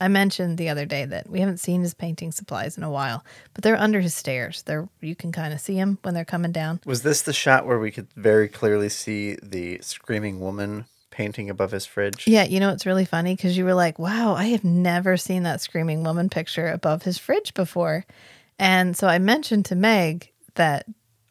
I mentioned the other day that we haven't seen his painting supplies in a while, but they're under his stairs. They're you can kind of see them when they're coming down.
Was this the shot where we could very clearly see the screaming woman painting above his fridge?
Yeah, you know it's really funny because you were like, "Wow, I have never seen that screaming woman picture above his fridge before," and so I mentioned to Meg that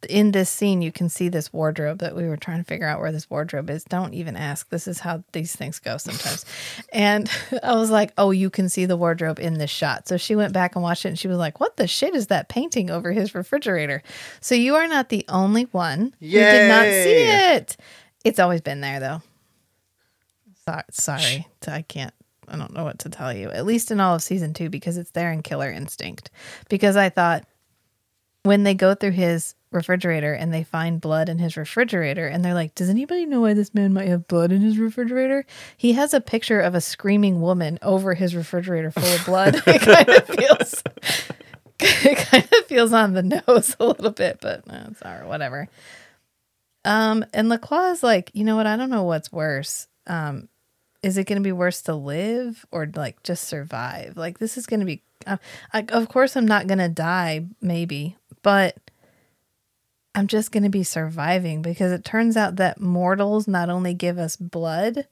in this scene you can see this wardrobe that we were trying to figure out where this wardrobe is. Don't even ask. This is how these things go sometimes. [LAUGHS] and [LAUGHS] I was like, "Oh, you can see the wardrobe in this shot." So she went back and watched it, and she was like, "What the shit is that painting over his refrigerator?" So you are not the only one who did not see it. It's always been there though. So- sorry, I can't. I don't know what to tell you. At least in all of season two, because it's there in Killer Instinct. Because I thought when they go through his refrigerator and they find blood in his refrigerator, and they're like, "Does anybody know why this man might have blood in his refrigerator?" He has a picture of a screaming woman over his refrigerator full of blood. [LAUGHS] it kind of feels. [LAUGHS] It kind of feels on the nose a little bit, but no, it's all right, whatever. Um, and Lacroix is like, you know what? I don't know what's worse. Um, is it going to be worse to live or like just survive? Like this is going to be. Uh, of course, I'm not going to die, maybe, but I'm just going to be surviving because it turns out that mortals not only give us blood,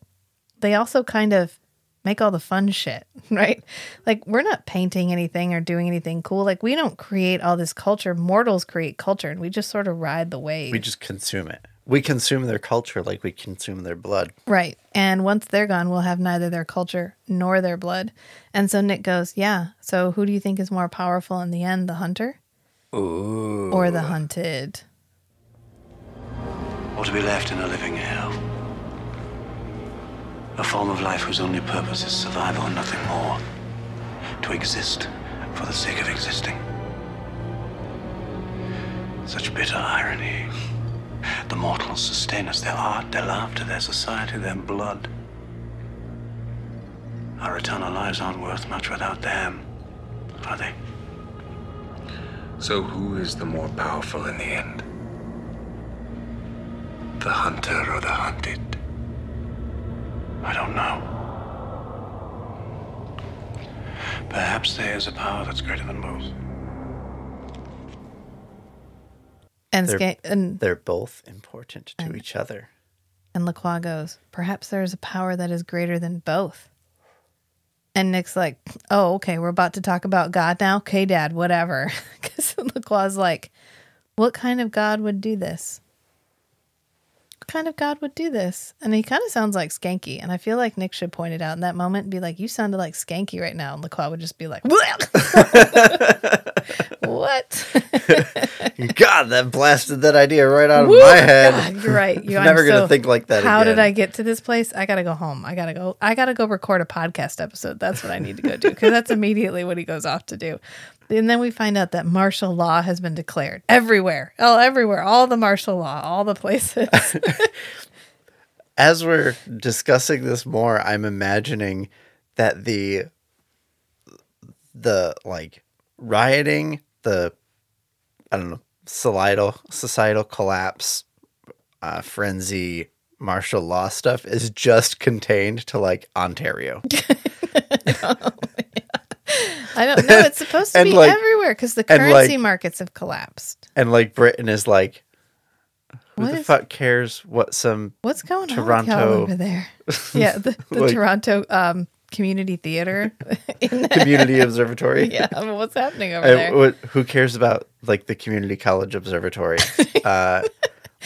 they also kind of make all the fun shit, [LAUGHS] right? Like we're not painting anything or doing anything cool. Like we don't create all this culture. Mortals create culture and we just sort of ride the wave.
We just consume it. We consume their culture like we consume their blood.
Right. And once they're gone, we'll have neither their culture nor their blood. And so Nick goes, Yeah. So who do you think is more powerful in the end, the hunter
Ooh.
or the hunted?
Or to be left in a living hell. A form of life whose only purpose is survival and nothing more. To exist for the sake of existing. Such bitter irony. The mortals sustain us, their art, their laughter, their society, their blood. Our eternal lives aren't worth much without them, are they?
So who is the more powerful in the end? The hunter or the hunted?
I don't know. Perhaps there is a power that's greater than both.
And
They're-
Ska- and
They're both important to each other.
and Lacroix goes, Perhaps there is a power that is greater than both. And Nick's like, Oh, okay, we're about to talk about God now. Okay, Dad, whatever. [LAUGHS] Because Lacroix like, What kind of God would do this? What kind of God would do this? And he kind of sounds like Schanke. And I feel like Nick should point it out in that moment and be like, You sounded like Schanke right now. And Lacroix would just be like, What? [LAUGHS] [LAUGHS]
God, that blasted that idea right out of
Woo!
my head.
God, you're right. [LAUGHS] You,
never gonna
so-
think like that
How did. I get to this place? I gotta go home. I gotta go. I gotta go record a podcast episode. That's what I need to go do because that's immediately what he goes off to do. And then we find out that martial law has been declared everywhere. Oh, everywhere. All the martial law, all the places. [LAUGHS] [LAUGHS]
As we're discussing this more, I'm imagining that the the like rioting, the I don't know, societal societal collapse, uh, frenzy, martial law stuff is just contained to like Ontario. [LAUGHS]
I don't know. It's supposed to be
like-
everywhere because the currency
like-
markets have collapsed.
and like Britain is like who
What
the
is-
fuck cares what some
What's going on
Toronto-
y'all over there? [LAUGHS] Yeah, the, the
Like-
Toronto um, Community Theater. [LAUGHS]
community observatory [LAUGHS]
yeah, I mean, what's happening over
I-
there?
what- who cares about like the community college observatory uh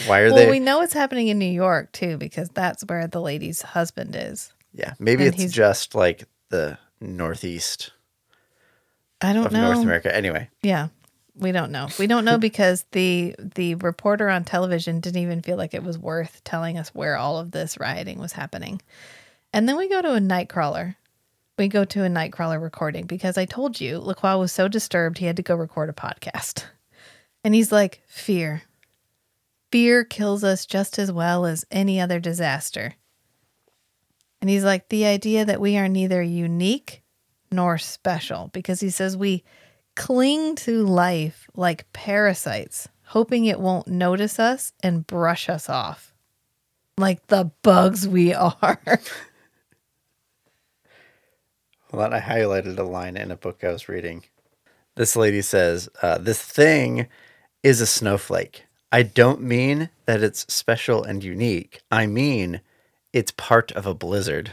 why are
well,
they
we know it's happening in New York too because that's where the lady's husband is.
yeah maybe
and
it's
he's-
just like the northeast
I don't know.
north america anyway
Yeah. We don't know. We don't know [LAUGHS] because the the reporter on television didn't even feel like it was worth telling us where all of this rioting was happening. And then we go to a nightcrawler. We go to a nightcrawler recording because I told you Lacroix was so disturbed he had to go record a podcast. And he's like, "Fear. Fear kills us just as well as any other disaster." And he's like, "The idea that we are neither unique nor special because he says we cling to life like parasites, hoping it won't notice us and brush us off. Like the bugs we are. [LAUGHS]
Well, I highlighted a line in a book I was reading. This lady says, uh, This thing is a snowflake. I don't mean that it's special and unique. I mean it's part of a blizzard.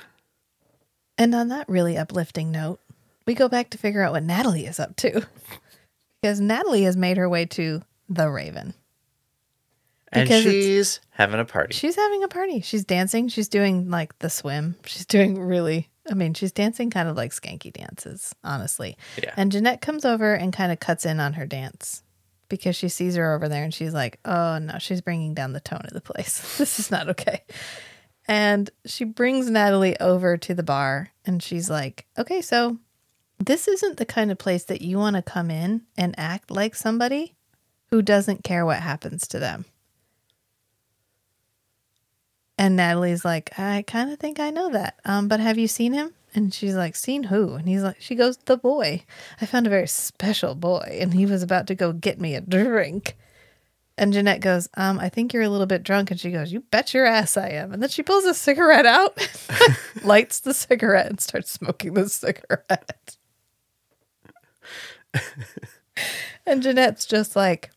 and on that really uplifting note, we go back to figure out what Natalie is up to. [LAUGHS] because Natalie has made her way to the Raven.
And she's having a party.
She's having a party. She's dancing. She's doing like the swim. She's doing really, I mean, she's dancing kind of like skanky dances, honestly.
Yeah.
And Janette comes over and kind of cuts in on her dance because she sees her over there and she's like, oh no, she's bringing down the tone of the place. [LAUGHS] this is not okay. And she brings Natalie over to the bar and she's like, okay, so this isn't the kind of place that you want to come in and act like somebody who doesn't care what happens to them. And Natalie's like, I kind of think I know that. Um, but have you seen him? And she's like, seen who? And he's like, she goes, the boy. I found a very special boy, and he was about to go get me a drink. And Janette goes, um, I think you're a little bit drunk. And she goes, You bet your ass I am. And then she pulls a cigarette out, [LAUGHS] lights the cigarette, and starts smoking the cigarette. [LAUGHS] and Janette's just like,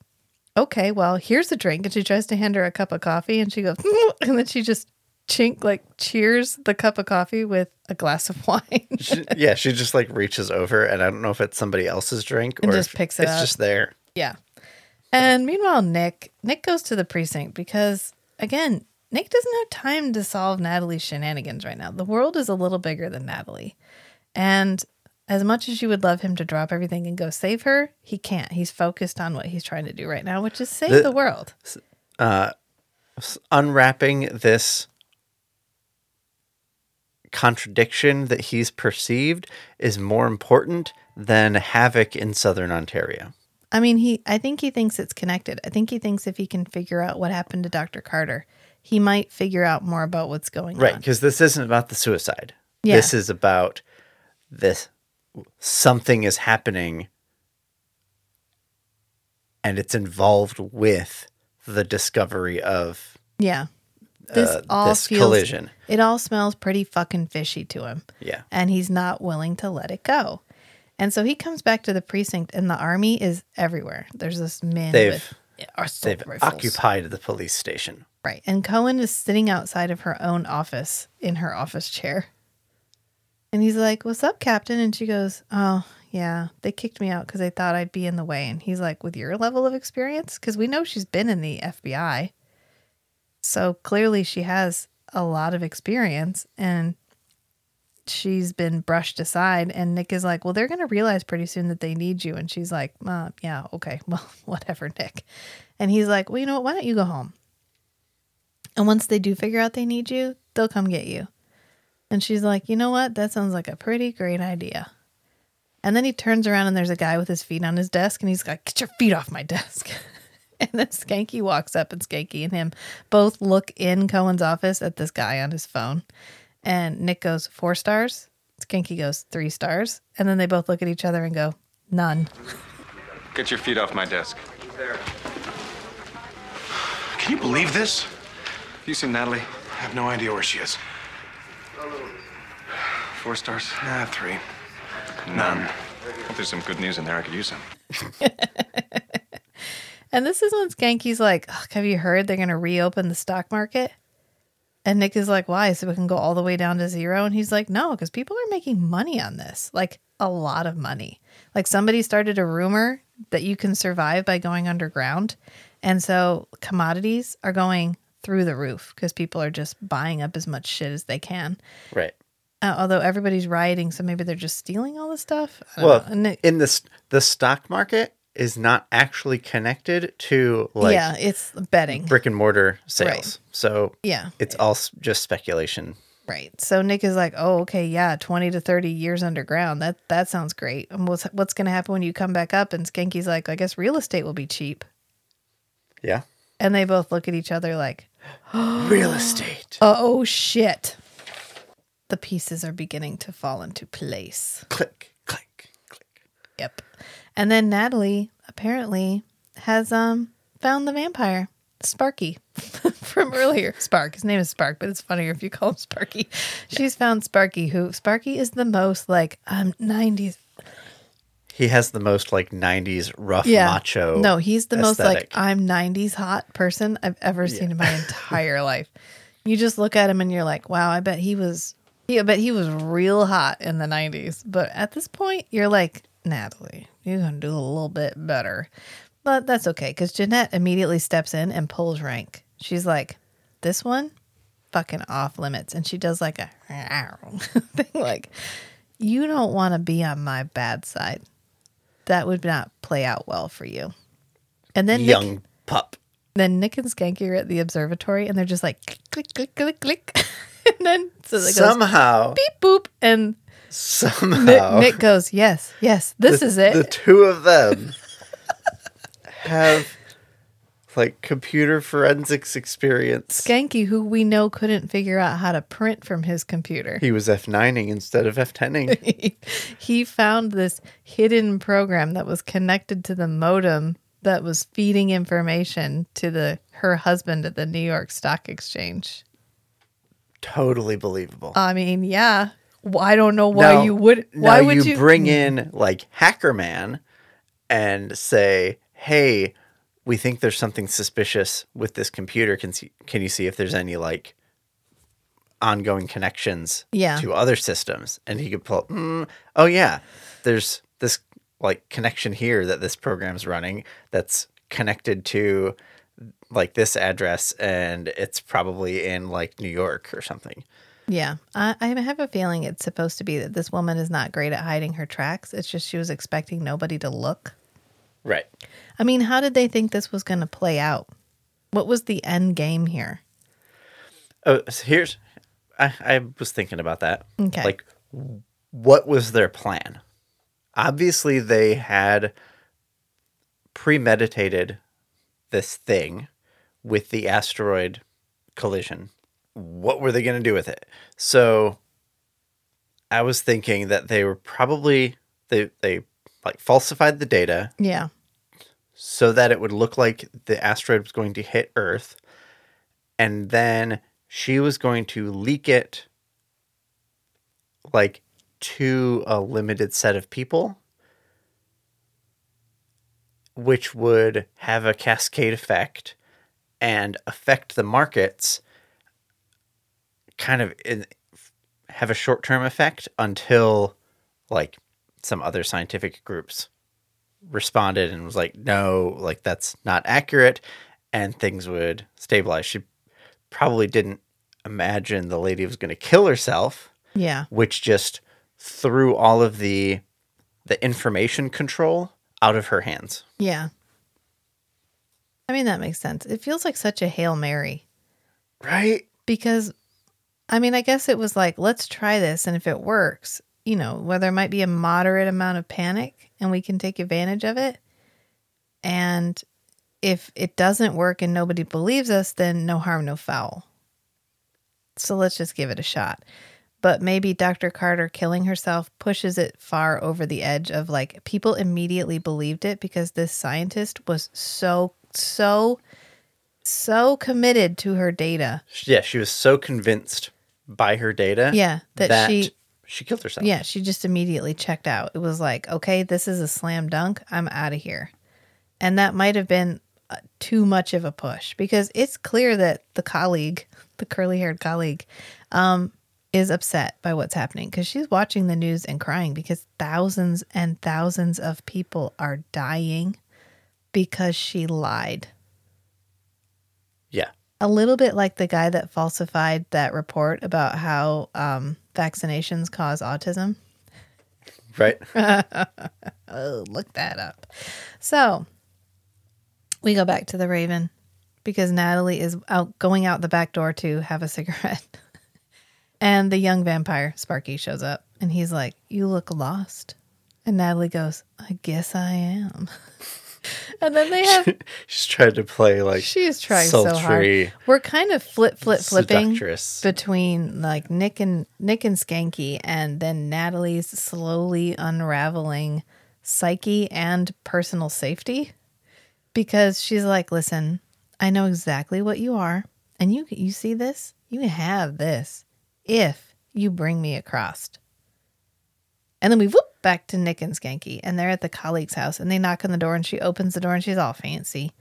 okay, well, here's a drink. And she tries to hand her a cup of coffee and she goes, [LAUGHS] and then she just chink, like cheers the cup of coffee with a glass of [LAUGHS] wine.
She- yeah, she just like reaches over, and I don't know if it's somebody else's drink
And
or
just picks it
it's
up.
just there.
yeah. And meanwhile, Nick, Nick goes to the precinct because, again, Nick doesn't have time to solve Natalie's shenanigans right now. The world is a little bigger than Natalie. And as much as you would love him to drop everything and go save her, he can't. He's focused on what he's trying to do right now, which is save
The-
the world.
Uh, s- Unwrapping this contradiction that he's perceived is more important than havoc in southern Ontario.
I mean, he I think he thinks it's connected. I think he thinks if he can figure out what happened to Dr. Carter, he might figure out more about what's going
Right,
on.
Right, because this isn't about the suicide.
Yeah.
This is about this something is happening and it's involved with the discovery of
Yeah. This
uh,
all
this
feels
collision.
it all smells pretty fucking fishy to him.
Yeah.
And he's not willing to let it go. And so he comes back to the precinct and the army is everywhere. There's this man
They've-
with
They've
rifles.
occupied the police station.
Right. And Cohen is sitting outside of her own office in her office chair. And he's like, What's up, Captain? And she goes, Oh, yeah, they kicked me out because they thought I'd be in the way. And he's like, With your level of experience? Because we know she's been in the FBI. So clearly she has a lot of experience and she's been brushed aside. And Nick is like, Well, they're going to realize pretty soon that they need you. And she's like, uh, Yeah, okay, [LAUGHS] well, whatever, Nick. And he's like, Well, you know what? Why don't you go home? And once they do figure out they need you, they'll come get you. And she's like, you know what? That sounds like a pretty great idea. And then he turns around and there's a guy with his feet on his desk and he's like, get your feet off my desk. [LAUGHS] and then Schanke walks up and Schanke and him both look in Cohen's office at this guy on his phone. And Nick goes, four stars. Schanke goes, three stars. And then they both look at each other and go, none.
Get your feet off my desk.
Can you believe this?
Have you seen Natalie?
I have no idea where she is.
Four stars?
Ah, three.
None. Hope there's some good news in there. I could use some. [LAUGHS]
And this is when Schanke's like, Have you heard they're going to reopen the stock market? And Nick is like, Why? So we can go all the way down to zero? And he's like, No, because people are making money on this like a lot of money. Like somebody started a rumor that you can survive by going underground. And so commodities are going through the roof because people are just buying up as much shit as they can.
Right.
Uh, although everybody's rioting, so maybe they're just stealing all the stuff.
Well,
Nick-
in this the stock market is not actually connected to like
yeah, it's betting.
brick and mortar sales.
Right.
So
Yeah.
it's all just speculation.
Right. So Nick is like, "Oh, okay, yeah, 20 to 30 years underground. That that sounds great. And what's what's going to happen when you come back up?" And Schanke's like, "I guess real estate will be cheap."
Yeah.
And they both look at each other like, [GASPS]
Real estate.
"Oh shit." The pieces are beginning to fall into place.
Click, click, click.
Yep. And then Natalie apparently has um found the vampire, Sparky, [LAUGHS] from earlier. Spark. His name is Spark, but it's funnier if you call him Sparky. She's found Sparky, who Sparky is the most like um nineties.
He has the most like 90s rough
Yeah.
macho.
No, he's the most like. I'm nineties hot person I've ever seen in my [LAUGHS] entire life. You just look at him and you're like, wow, I bet he was yeah, but he was real hot in the nineties. But at this point, you're like, Natalie, you're gonna do a little bit better. But that's okay, because Janette immediately steps in and pulls rank. She's like, This one, fucking off limits. And she does like a [LAUGHS] thing like, You don't want to be on my bad side. That would not play out well for you. And then Nick,
young pup.
Then Nick and Schanke are at the observatory and they're just like click, click, click, click. Click. [LAUGHS] and then so goes
Somehow,
beep boop and Nick,
somehow,
Nick goes, Yes, yes, this
the,
is it.
The two of them [LAUGHS] have like computer forensics experience.
Schanke, who we know couldn't figure out how to print from his computer.
He was F9ing instead of F10ing. [LAUGHS]
he found this hidden program that was connected to the modem that was feeding information to the her husband at the New York Stock Exchange.
totally believable.
I mean, yeah. Well, I don't know why
Now-
you would. Why would
you,
you
bring in like Hacker Man and say, "Hey, we think there's something suspicious with this computer. Can see, can you see if there's any like ongoing connections
Yeah.
to other systems?" And he could pull, mm, "Oh yeah, there's this like connection here that this program's running that's connected to." like this address and it's probably in like New York or something.
Yeah, I, I have a feeling it's supposed to be that this woman is not great at hiding her tracks. It's just she was expecting nobody to look.
Right.
I mean, how did they think this was going to play out? What was the end game here?
Oh, so here's I, I was thinking about that.
Okay.
Like what was their plan? Obviously they had premeditated this thing with the asteroid collision. What were they going to do with it? So I was thinking that they were probably they they like falsified the data
Yeah,
so that it would look like the asteroid was going to hit Earth, and then she was going to leak it like to a limited set of people, which would have a cascade effect and affect the markets kind of in, have a short-term effect until like some other scientific groups responded and was like, no, like that's not accurate, and things would stabilize. She probably didn't imagine the lady was going to kill herself,
yeah,
which just threw all of the the information control out of her hands.
yeah. I mean, that makes sense. It feels like such a Hail Mary
Right?
because, I mean, I guess it was like, let's try this. And if it works, you know, where there might be a moderate amount of panic and we can take advantage of it. And if it doesn't work and nobody believes us, then no harm, no foul. So let's just give it a shot. But maybe Dr. Carter killing herself pushes it far over the edge of like people immediately believed it because this scientist was so, so, so committed to her data.
Yeah, she was so convinced by her data.
Yeah, that she-
she killed herself.
Yeah, she just immediately checked out. It was like, okay, this is a slam dunk. I'm out of here. And that might have been uh, too much of a push because it's clear that the colleague, the curly haired colleague, um, is upset by what's happening because she's watching the news and crying because thousands and thousands of people are dying because she lied.
Yeah.
A little bit like the guy that falsified that report about how um, vaccinations cause autism.
Right. [LAUGHS]
Oh, look that up. So we go back to the Raven because Natalie is out going out the back door to have a cigarette. [LAUGHS] and the young vampire, Sparky, shows up and he's like, You look lost. And Natalie goes, I guess I am. [LAUGHS] and then they have [LAUGHS]
She's tried to play like
she is trying so hard.
sultry,
We're kind of flip flip flipping
seductress.
between like Nick and Nick and Schanke and then Natalie's slowly unraveling psyche and personal safety because she's like, "Listen, I know exactly what you are and you you see this? You have this if you bring me across." And then we whoop back to Nick and Schanke, and they're at the colleague's house, and they knock on the door, and she opens the door, and she's all fancy,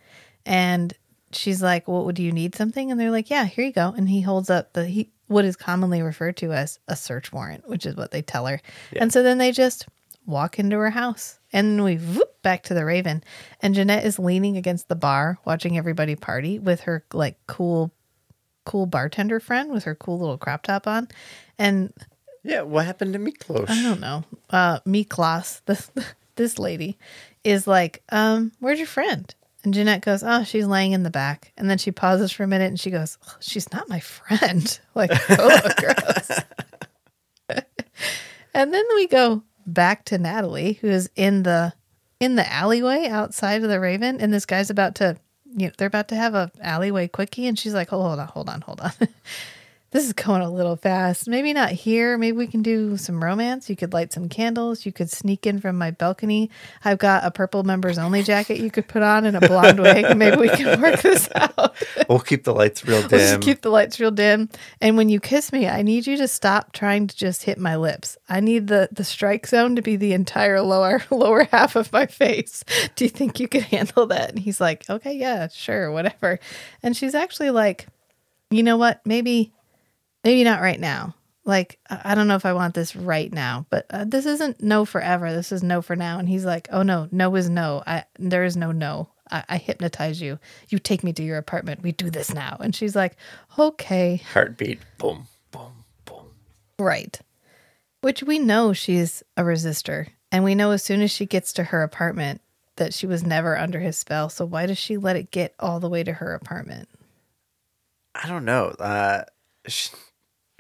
and she's like, "What would you need something?" And they're like, "Yeah, here you go." And he holds up the he what is commonly referred to as a search warrant, which is what they tell her. And so then they just walk into her house, and we whoop back to the Raven, and Janette is leaning against the bar, watching everybody party with her like cool, cool bartender friend with her cool little crop top on, and
yeah, what happened to Miklos?
I don't know. Uh, Miklos, this [LAUGHS] this lady, is like, um, where's your friend? And Janette goes, oh, she's laying in the back. And then she pauses for a minute and she goes, "Oh, she's not my friend. [LAUGHS] Like, oh, gross. [LAUGHS] and then we go back to Natalie, who is in the in the alleyway outside of the Raven, and this guy's about to, you know, they're about to have a alleyway quickie, and she's like, hold on, hold on, hold on. [LAUGHS] this is going a little fast. Maybe not here. Maybe we can do some romance. You could light some candles. You could sneak in from my balcony. I've got a purple members only jacket you could put on and a blonde wig. [LAUGHS] Maybe we can work this out.
We'll keep the lights real [LAUGHS] dim.
keep the lights real dim. And when you kiss me, I need you to stop trying to just hit my lips. I need the the strike zone to be the entire lower [LAUGHS] lower half of my face. Do you think you could handle that? And he's like, okay, yeah, sure, whatever. And she's actually like, you know what? Maybe maybe not right now. Like, I don't know if I want this right now, but uh, this isn't no forever. This is no for now. And he's like, oh no, no is no. I there is no no. I, I hypnotize you. You take me to your apartment. We do this now. And she's like, okay,
Heartbeat. Boom, boom, boom.
right. Which we know she's a resistor, and we know as soon as she gets to her apartment that she was never under his spell. So why does she let it get all the way to her apartment?
I don't know. Uh, she,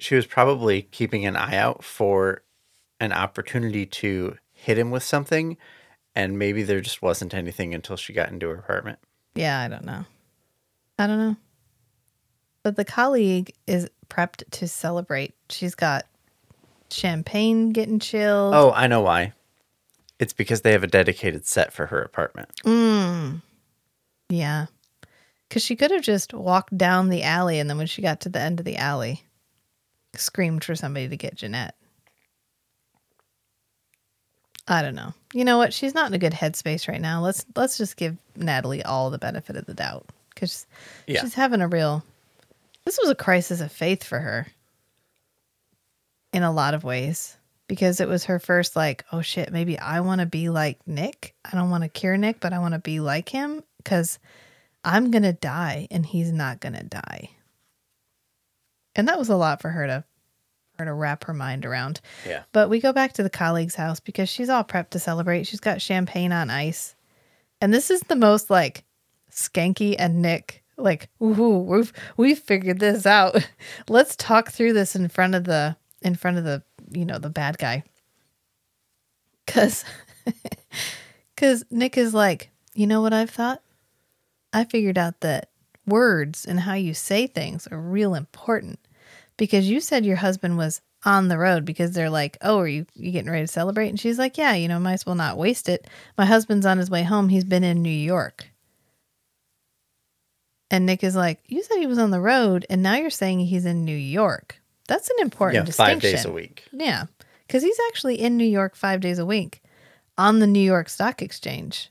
she was probably keeping an eye out for an opportunity to hit him with something, and maybe there just wasn't anything until she got into her apartment.
Yeah, I don't know. I don't know. But the colleague is prepped to celebrate. She's got champagne getting chilled.
Oh, I know why. It's because they have a dedicated set for her apartment.
Mm. Yeah. Because she could have just walked down the alley and then when she got to the end of the alley, screamed for somebody to get Janette. I don't know. You know what? She's not in a good headspace right now. Let's let's just give Natalie all the benefit of the doubt because
Yeah.
she's having a real. This was a crisis of faith for her. In a lot of ways, because it was her first like, oh shit, maybe I want to be like Nick. I don't want to cure Nick, but I want to be like him because I'm gonna die and he's not gonna die. And that was a lot for her to her to wrap her mind around.
Yeah.
But we go back to the colleague's house because she's all prepped to celebrate. She's got champagne on ice. And this is the most like Schanke and Nick like, ooh, we've we've figured this out. [LAUGHS] Let's talk through this in front of the in front of the, you know, the bad guy. Cuz [LAUGHS] cuz Nick is like, "You know what I've thought? I figured out that words and how you say things are real important because you said your husband was on the road because they're like, "Oh, are you you getting ready to celebrate?" And she's like, "Yeah, you know, might as well not waste it. My husband's on his way home. He's been in New York." And Nick is like, "You said he was on the road, and now you're saying he's in New York. That's an important
Yeah,
distinction."
five days a week.
Yeah, because he's actually in New York five days a week on the New York Stock Exchange,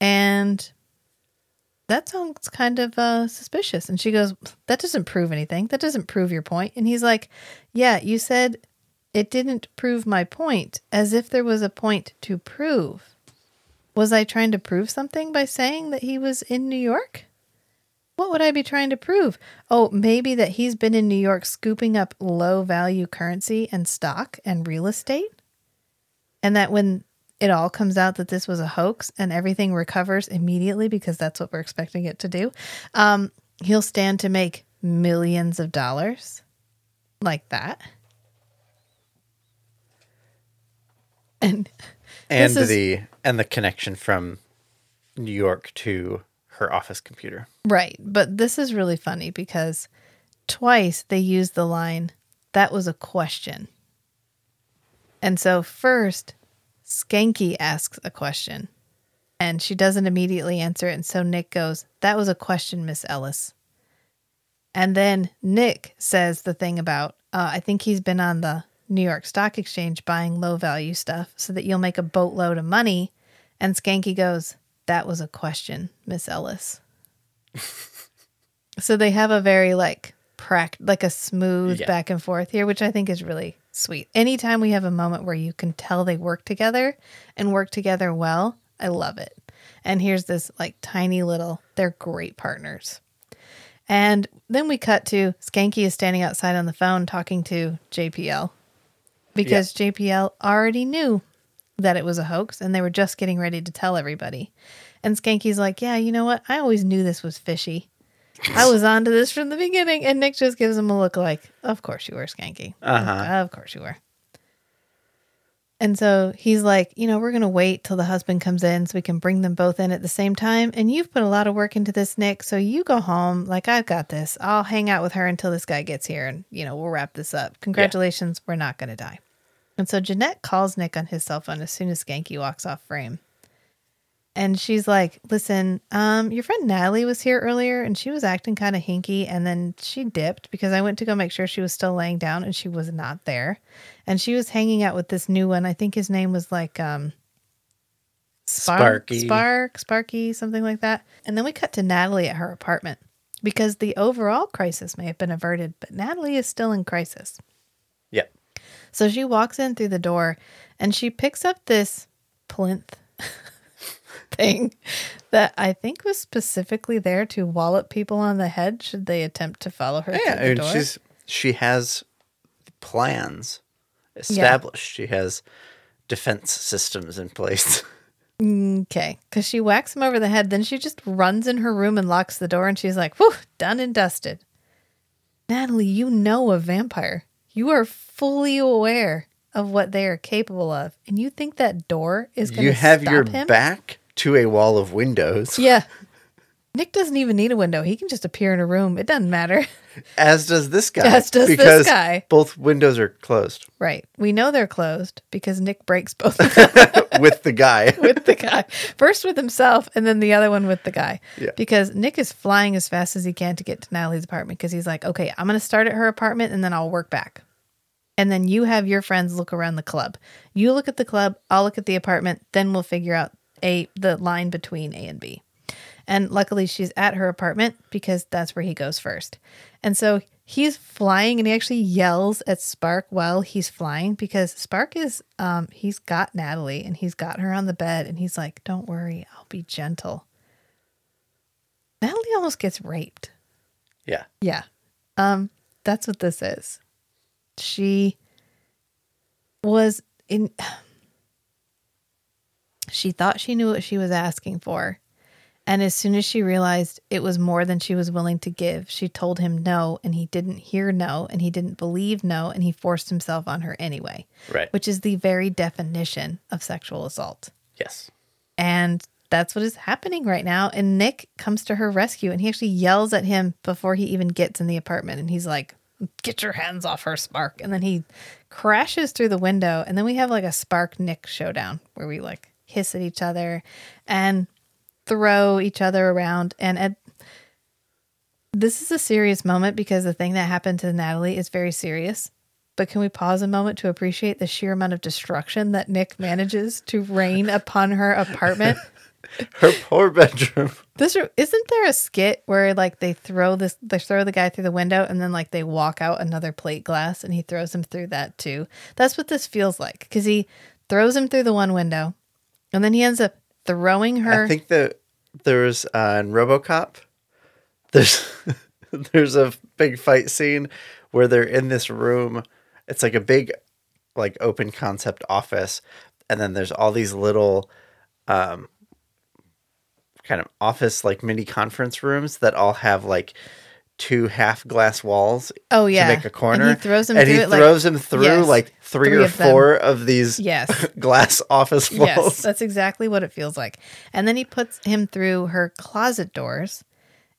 and that sounds kind of uh, suspicious. And she goes, That doesn't prove anything. That doesn't prove your point. And he's like, Yeah, you said it didn't prove my point, as if there was a point to prove. Was I trying to prove something by saying that he was in New York? What would I be trying to prove? Oh, maybe that he's been in New York scooping up low value currency and stock and real estate? and that when it all comes out that this was a hoax and everything recovers immediately because that's what we're expecting it to do, um, he'll stand to make millions of dollars like that. And
and
is-
the and the connection from New York to her office computer.
Right. But this is really funny because twice they use the line, that was a question. And so first, Schanke asks a question and she doesn't immediately answer it. And so Nick goes, That was a question, Miss Ellis. And then Nick says the thing about, uh, I think he's been on the New York Stock Exchange buying low value stuff so that you'll make a boatload of money. And Schanke goes, That was a question, Miss Ellis. [LAUGHS] so they have a very like prac like a smooth
Yeah.
back and forth here, which I think is really sweet. Anytime we have a moment where you can tell they work together and work together well, I love it. And here's this like tiny little, they're great partners. And then we cut to Schanke is standing outside on the phone talking to JPL because JPL already knew that it was a hoax and they were just getting ready to tell everybody. And Schanke's like, Yeah, you know what? I always knew this was fishy. I was onto this from the beginning. And Nick just gives him a look like, Of course you were, Schanke.
Uh-huh.
Of course you were. And so he's like, you know, we're going to wait till the husband comes in so we can bring them both in at the same time. And you've put a lot of work into this, Nick. So you go home. Like, I've got this. I'll hang out with her until this guy gets here and, you know, we'll wrap this up. Congratulations. We're not going to die. And so Janette calls Nick on his cell phone as soon as Schanke walks off frame. And she's like, listen, um, your friend Natalie was here earlier and she was acting kind of hinky and then she dipped because I went to go make sure she was still laying down and she was not there. And she was hanging out with this new one. I think his name was like um Spark,
Sparky.
Spark, Sparky, something like that. And then we cut to Natalie at her apartment because the overall crisis may have been averted, but Natalie is still in crisis.
Yep.
So she walks in through the door and she picks up this plinth [LAUGHS] [LAUGHS] thing that I think was specifically there to wallop people on the head should they attempt to follow her
Yeah,
through the door.
she's she has plans established. She has defense systems in place. [LAUGHS]
Okay, because she whacks him over the head. Then she just runs in her room and locks the door, and she's like, "Whew, done and dusted." Natalie, you know a vampire. You are fully aware of what they are capable of, and you think that door is going to
you have
stop
your
him?
back to a wall of windows,
Yeah. Nick doesn't even need a window. He can just appear in a room. It doesn't matter. [LAUGHS]
as does this guy.
As does this guy.
Both windows are closed
right. We know they're closed because Nick breaks both of [LAUGHS] them [LAUGHS]
with the guy.
with the guy. First with himself and then the other one with the guy.
Yeah.
Because Nick is flying as fast as he can to get to Natalie's apartment because he's like, okay, I'm going to start at her apartment and then I'll work back. And then you have your friends look around the club. You look at the club, I'll look at the apartment, then we'll figure out a the line between A and B. And luckily she's at her apartment because that's where he goes first. And so he's flying and he actually yells at Spark while he's flying because Spark is um he's got Natalie and he's got her on the bed and he's like, "Don't worry, I'll be gentle." Natalie almost gets raped.
Yeah.
Yeah. Um that's what this is. She was in she thought she knew what she was asking for. And as soon as she realized it was more than she was willing to give, she told him no, and he didn't hear no, and he didn't believe no, and he forced himself on her anyway,
Right.
which is the very definition of sexual assault.
yes.
And that's what is happening right now. And Nick comes to her rescue and he actually yells at him before he even gets in the apartment. And he's like, Get your hands off her, Spark. And then he crashes through the window. And then we have like a Spark Nick showdown where we like hiss at each other and throw each other around. And at, this is a serious moment because the thing that happened to Natalie is very serious. But can we pause a moment to appreciate the sheer amount of destruction that Nick manages to rain upon her apartment? [LAUGHS]
Her poor bedroom.
This isn't there a skit where like they throw this they throw the guy through the window and then like they walk out another plate glass and he throws him through that too. That's what this feels like because he throws him through the one window and then he ends up throwing her.
I think that there's uh, in RoboCop. There's [LAUGHS] there's a big fight scene where they're in this room. It's like a big, like open concept office, and then there's all these little um kind of office like mini conference rooms that all have like two half glass walls
Oh, yeah.
to make a corner.
And he throws 'em
and
through
he
it, like-
throws them through
Yes,
like three,
three
or
of
four of these [LAUGHS]
Yes.
glass office walls
Yes, that's exactly what it feels like. And then he puts him through her closet doors.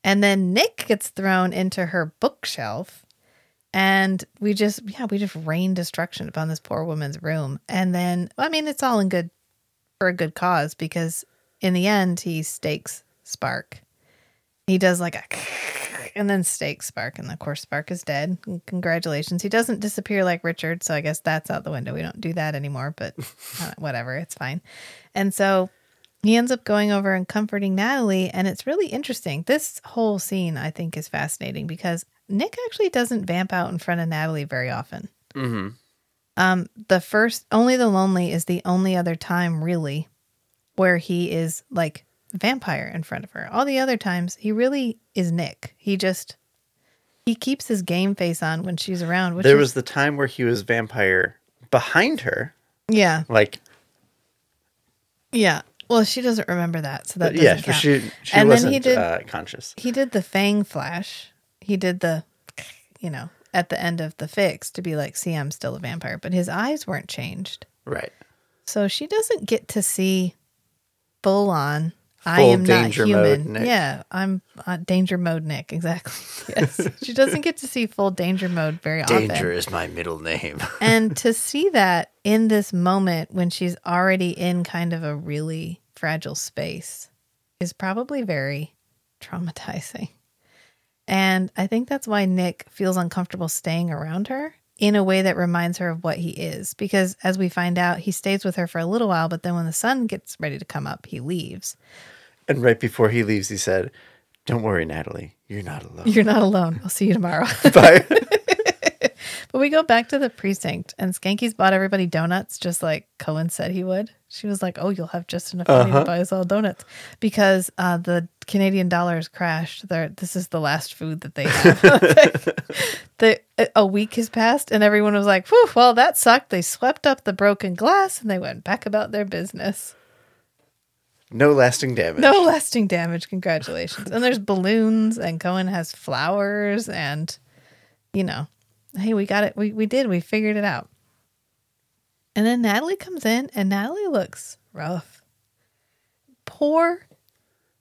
And then Nick gets thrown into her bookshelf. And we just, yeah, we just rain destruction upon this poor woman's room. And then, I mean, it's all in good, for a good cause because in the end, he stakes Spark. He does like a, [LAUGHS] and then stakes Spark. And of course, Spark is dead. Congratulations. He doesn't disappear like Richard. So I guess that's out the window. We don't do that anymore, but [LAUGHS] uh, whatever. It's fine. And so he ends up going over and comforting Natalie. And it's really interesting. This whole scene, I think, is fascinating because Nick actually doesn't vamp out in front of Natalie very often.
mm-hmm.
Um, the first, only the lonely is the only other time really where he is like vampire in front of her. All the other times, he really is Nick. He just he keeps his game face on when she's around. Which
there
is,
was the time where he was vampire behind her
yeah,
like
yeah. Well, she doesn't remember that, so that doesn't
yeah
count.
she she
And then
wasn't
he did-
uh, conscious
he did the fang flash. He did the, you know, at the end of the fix to be like, see, I'm still a vampire, but his eyes weren't changed.
right
So she doesn't get to see full on. I am not
danger mode
human.
Nick.
Yeah, I'm uh, danger mode Nick. Exactly. [LAUGHS] Yes, she doesn't get to see full danger mode very often.
danger is my middle name [LAUGHS]
and to see that in this moment when she's already in kind of a really fragile space is probably very traumatizing. And I think that's why Nick feels uncomfortable staying around her in a way that reminds her of what he is. Because as we find out, he stays with her for a little while, but then when the sun gets ready to come up, he leaves.
And right before he leaves he said don't worry natalie you're not alone
You're not alone. I'll see you tomorrow. [LAUGHS] [LAUGHS]
Bye.
But we go back to the precinct, and Schanke's bought everybody donuts, just like Cohen said he would. She was like, "Oh, you'll have just enough money
Uh-huh.
to buy us all donuts," because uh, the Canadian dollar has crashed. They're, this is the last food that they have. [LAUGHS] the, a week has passed, and everyone was like, Whew, "Well, that sucked." They swept up the broken glass, and they went back about their business.
No lasting damage
No lasting damage. Congratulations. And there's balloons, and Cohen has flowers, and you know, hey, we got it. We we did. We figured it out. And then Natalie comes in, and Natalie looks rough. Poor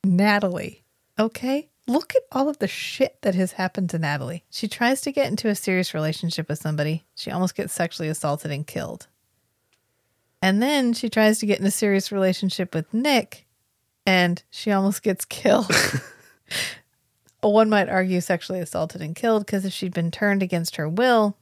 Natalie. Okay. Look at all of the shit that has happened to Natalie. She tries to get into a serious relationship with somebody. She almost gets sexually assaulted and killed. And then she tries to get in a serious relationship with Nick and she almost gets killed. [LAUGHS] One might argue sexually assaulted and killed because if she'd been turned against her will,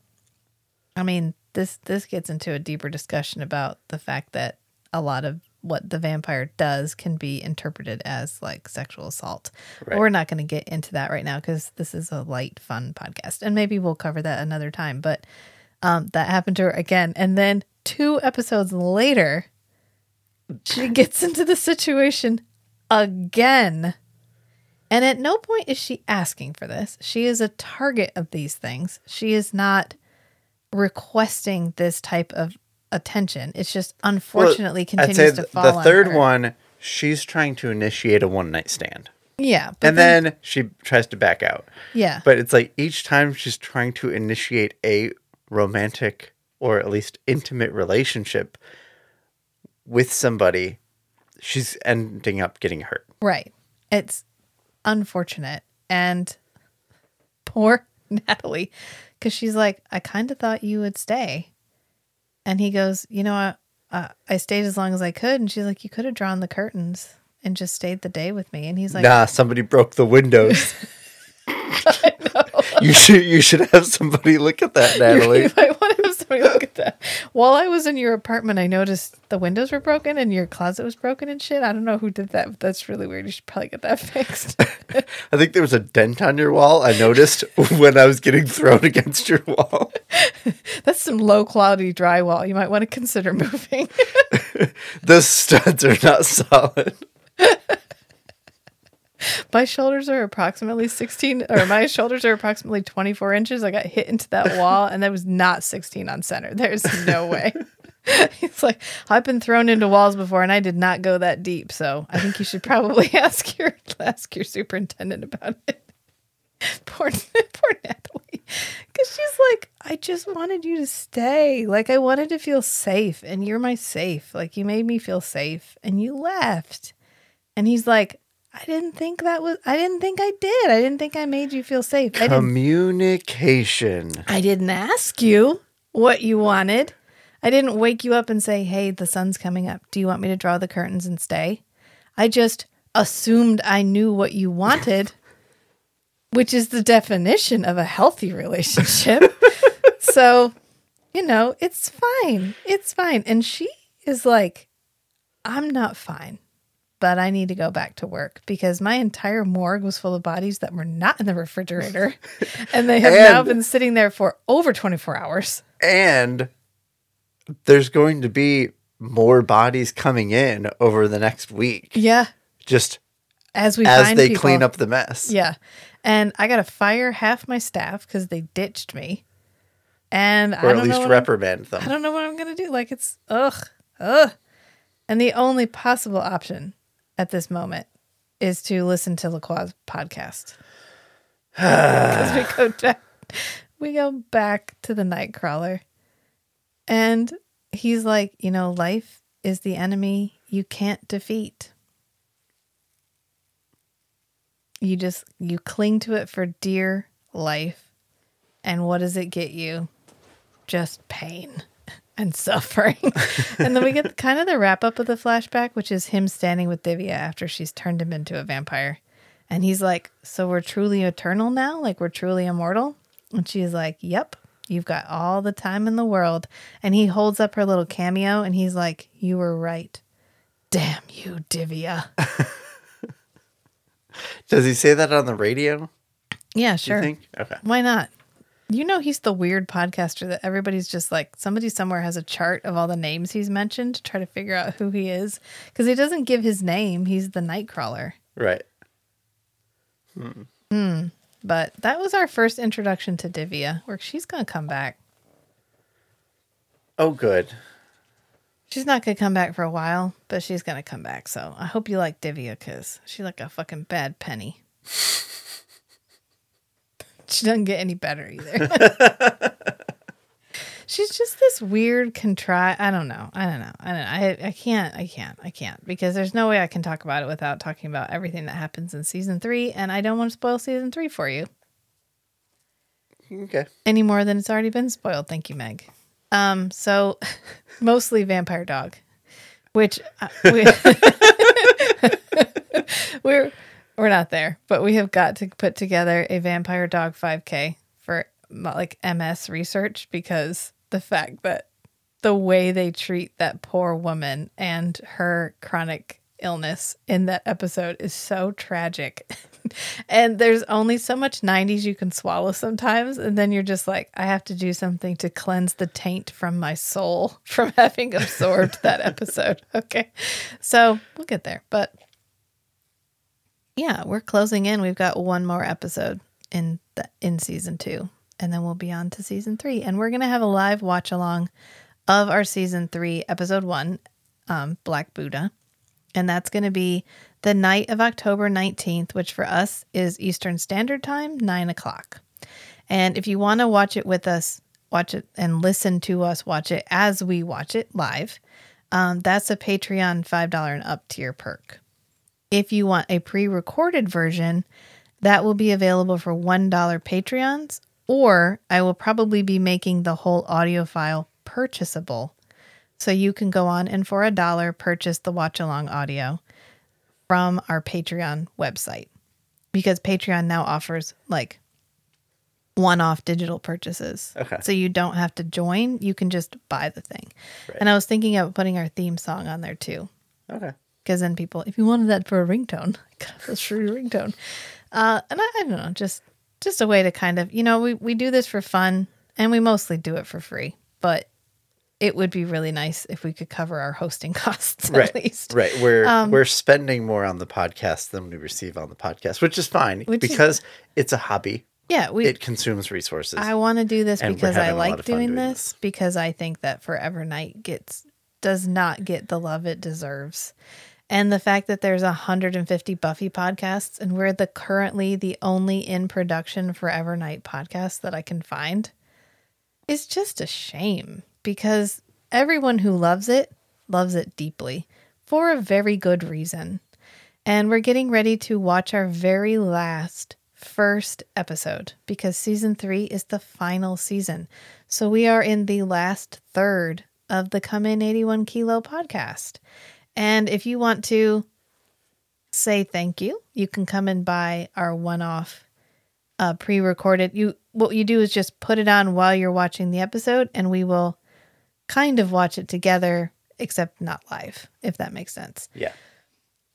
I mean, this this gets into a deeper discussion about the fact that a lot of what the vampire does can be interpreted as like sexual assault.
Right.
we're not going to get into that right now because this is a light, fun podcast, and maybe we'll cover that another time. But um, that happened to her again, and then two episodes later, she [LAUGHS] gets into the situation again. And at no point is she asking for this. She is a target of these things. She is not requesting this type of attention. It's just unfortunately
I'd
continues
say
to fall
the
on
third
her.
one she's trying to initiate a one night stand
Yeah. But
and then, she tries to back out
yeah.
but it's like each time she's trying to initiate a romantic or at least intimate relationship with somebody she's ending up getting hurt
Right. It's unfortunate. And poor [LAUGHS] Natalie, because she's like, I kind of thought you would stay. And he goes, You know, I, uh, I stayed as long as I could. And she's like, You could have drawn the curtains and just stayed the day with me. And he's like,
nah somebody broke the windows [LAUGHS] you should you should have somebody look at that [LAUGHS] natalie
You might want to have somebody look at that. While I was in your apartment, I noticed the windows were broken and your closet was broken and shit. I don't know who did that, but that's really weird. You should probably get that [LAUGHS] fixed. [LAUGHS]
i think there was a dent on your wall i noticed when i was getting thrown against your wall
that's some low quality drywall. You might want to consider moving.
the studs are not solid [LAUGHS]
my shoulders are approximately 16 or my [LAUGHS] shoulders are approximately 24 inches i got hit into that wall and that was not 16 on center there's no way [LAUGHS] He's like, I've been thrown into walls before, and I did not go that deep. So I think you should probably ask your ask your superintendent about it. poor poor Natalie, because she's like, I just wanted you to stay. Like I wanted to feel safe, and you're my safe. Like you made me feel safe, and you left. And he's like, I didn't think that was. I didn't think I did. I didn't think I made you feel safe. I didn't
Communication.
I didn't ask you what you wanted. I didn't wake you up and say, Hey, the sun's coming up. Do you want me to draw the curtains and stay? I just assumed I knew what you wanted, [LAUGHS] which is the definition of a healthy relationship. [LAUGHS] so, you know, it's fine. It's fine. And she is like, I'm not fine, but I need to go back to work because my entire morgue was full of bodies that were not in the refrigerator. [LAUGHS] and they have now been sitting there for over 24 hours.
And there's going to be more bodies coming in over the next week.
Yeah.
Just
As we
as they
people.
clean up the mess.
Yeah. And I got to fire half my staff because they ditched me. And I
Or
don't
at least
know what I'm-
reprimand
I don't know what I'm going to do. Like it's ugh, ugh. And the only possible option at this moment is to listen to LaCroix's podcast. [SIGHS] Because we go back, we go back to the Nightcrawler, and he's like, you know, life is the enemy you can't defeat. You just you cling to it for dear life, and what does it get you? Just pain and suffering. [LAUGHS] and then we get kind of the wrap up of the flashback, which is him standing with Divia after she's turned him into a vampire. And he's like, So we're truly eternal now? Like we're truly immortal? And she's like, Yep, you've got all the time in the world. And he holds up her little cameo and he's like, You were right. Damn you, Divia. [LAUGHS]
Does he say that on the radio?
Yeah, sure.
you think? Okay.
Why not? You know, he's the weird podcaster that everybody's just like, somebody somewhere has a chart of all the names he's mentioned to try to figure out who he is. Because he doesn't give his name, he's the Nightcrawler.
Right. Hmm.
But that was our first introduction to Divia, where she's going to come back.
Oh, good.
She's not going to come back for a while, but she's going to come back. So I hope you like Divia because she's like a fucking bad penny. [LAUGHS] she doesn't get any better either. [LAUGHS] [LAUGHS] she's just this weird contrived. I don't know. I don't know. I don't know. I, I can't. I can't. I can't because there's no way I can talk about it without talking about everything that happens in season three. And I don't want to spoil season three for you
Okay.
any more than it's already been spoiled. Thank you, Meg. Um, so [LAUGHS] mostly vampire dog, which uh, we, we're we're not there, but we have got to put together a vampire dog 5K for like MS research because the fact that the way they treat that poor woman and her chronic illness in that episode is so tragic. [LAUGHS] and there's only so much 90s you can swallow sometimes. And then you're just like, I have to do something to cleanse the taint from my soul [LAUGHS] from having absorbed that episode. [LAUGHS] Okay. So we'll get there. But yeah, we're closing in. We've got one more episode in the, in season two, and then we'll be on to season three. And we're gonna have a live watch along of our season three, episode one, um, Black Buddha, and that's gonna be the night of October nineteenth, which for us is Eastern Standard Time, nine o'clock. And if you want to watch it with us, watch it and listen to us watch it as we watch it live. Um, that's a Patreon five dollar and up tier perk. If you want a pre recorded version, that will be available for $1 Patreons, or I will probably be making the whole audio file purchasable. So you can go on and for a dollar purchase the watch along audio from our Patreon website because Patreon now offers like one off digital purchases.
Okay.
So you don't have to join, you can just buy the thing. And I was thinking of putting our theme song on there too
Okay.
Because then people, if you wanted that for a ringtone, [LAUGHS] got this free ringtone. Uh, and I, I don't know, just just a way to kind of, you know, we we do this for fun, and we mostly do it for free. But it would be really nice if we could cover our hosting [LAUGHS] costs at
Right.
least.
Right. We're
Um,
we're spending more on the podcast than we receive on the podcast, which is fine
Which is-
because it's a hobby
Yeah, we
it consumes resources.
I want to do this because I
having a lot
like doing,
doing
this, because I think that Forever Knight gets does not get the love it deserves. And the fact that there's 150 Buffy podcasts and we're the currently the only in production Forever Knight podcast that I can find is just a shame because everyone who loves it loves it deeply for a very good reason. And we're getting ready to watch our very last first episode because season three is the final season. So we are in the last third of the Come In 81 Kilo podcast. And if you want to say thank you, you can come and buy our one off uh, pre recorded. You What you do is just put it on while you're watching the episode, and we will kind of watch it together, except not live, if that makes sense.
yeah.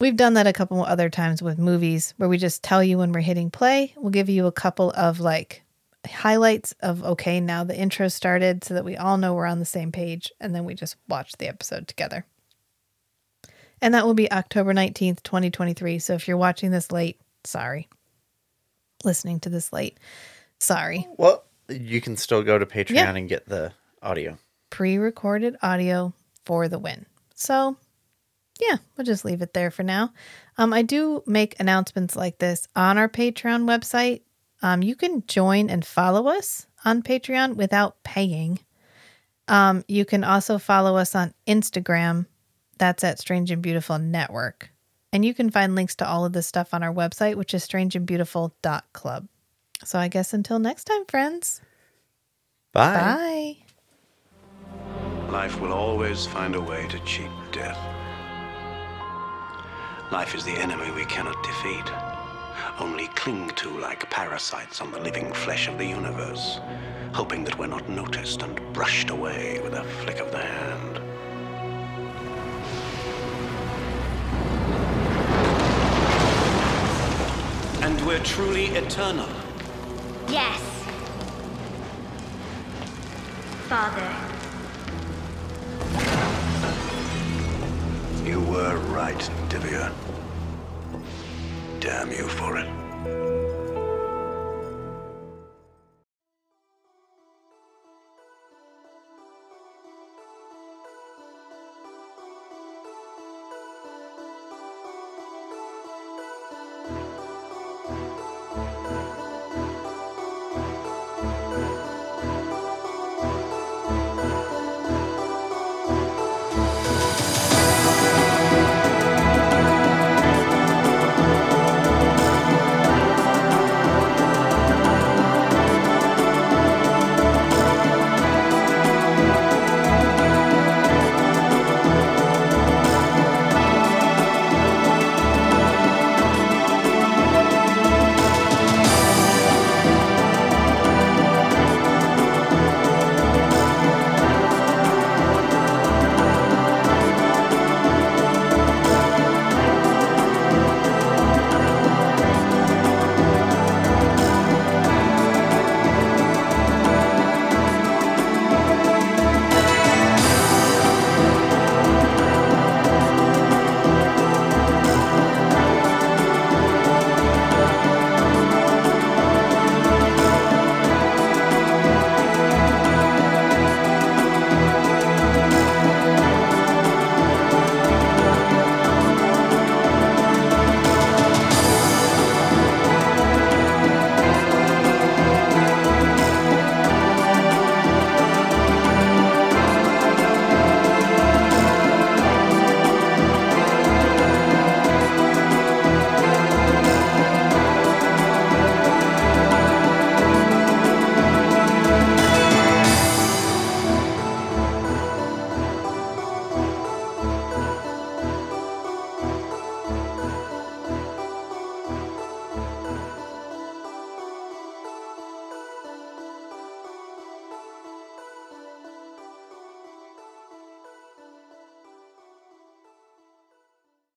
We've done that a couple other times with movies where we just tell you when we're hitting play. We'll give you a couple of like highlights of okay, now the intro started so that we all know we're on the same page and then we just watch the episode together. And that will be October 19th, 2023. So if you're watching this late, sorry. Listening to this late, sorry.
Well, you can still go to Patreon
Yeah.
and get the audio.
pre-recorded audio for the win. So, yeah, we'll just leave it there for now. Um, I do make announcements like this on our Patreon website. Um, you can join and follow us on Patreon without paying. Um, you can also follow us on Instagram. That's at Strange and Beautiful Network. And you can find links to all of this stuff on our website, which is strangeandbeautiful.club. So I guess until next time, friends.
Bye.
Bye.
Life will always find a way to cheat death. Life is the enemy we cannot defeat, only cling to like parasites on the living flesh of the universe, hoping that we're not noticed and brushed away with a flick of the hand. And we're truly eternal.
Yes. Father,
You were right, Divia. Damn you for it.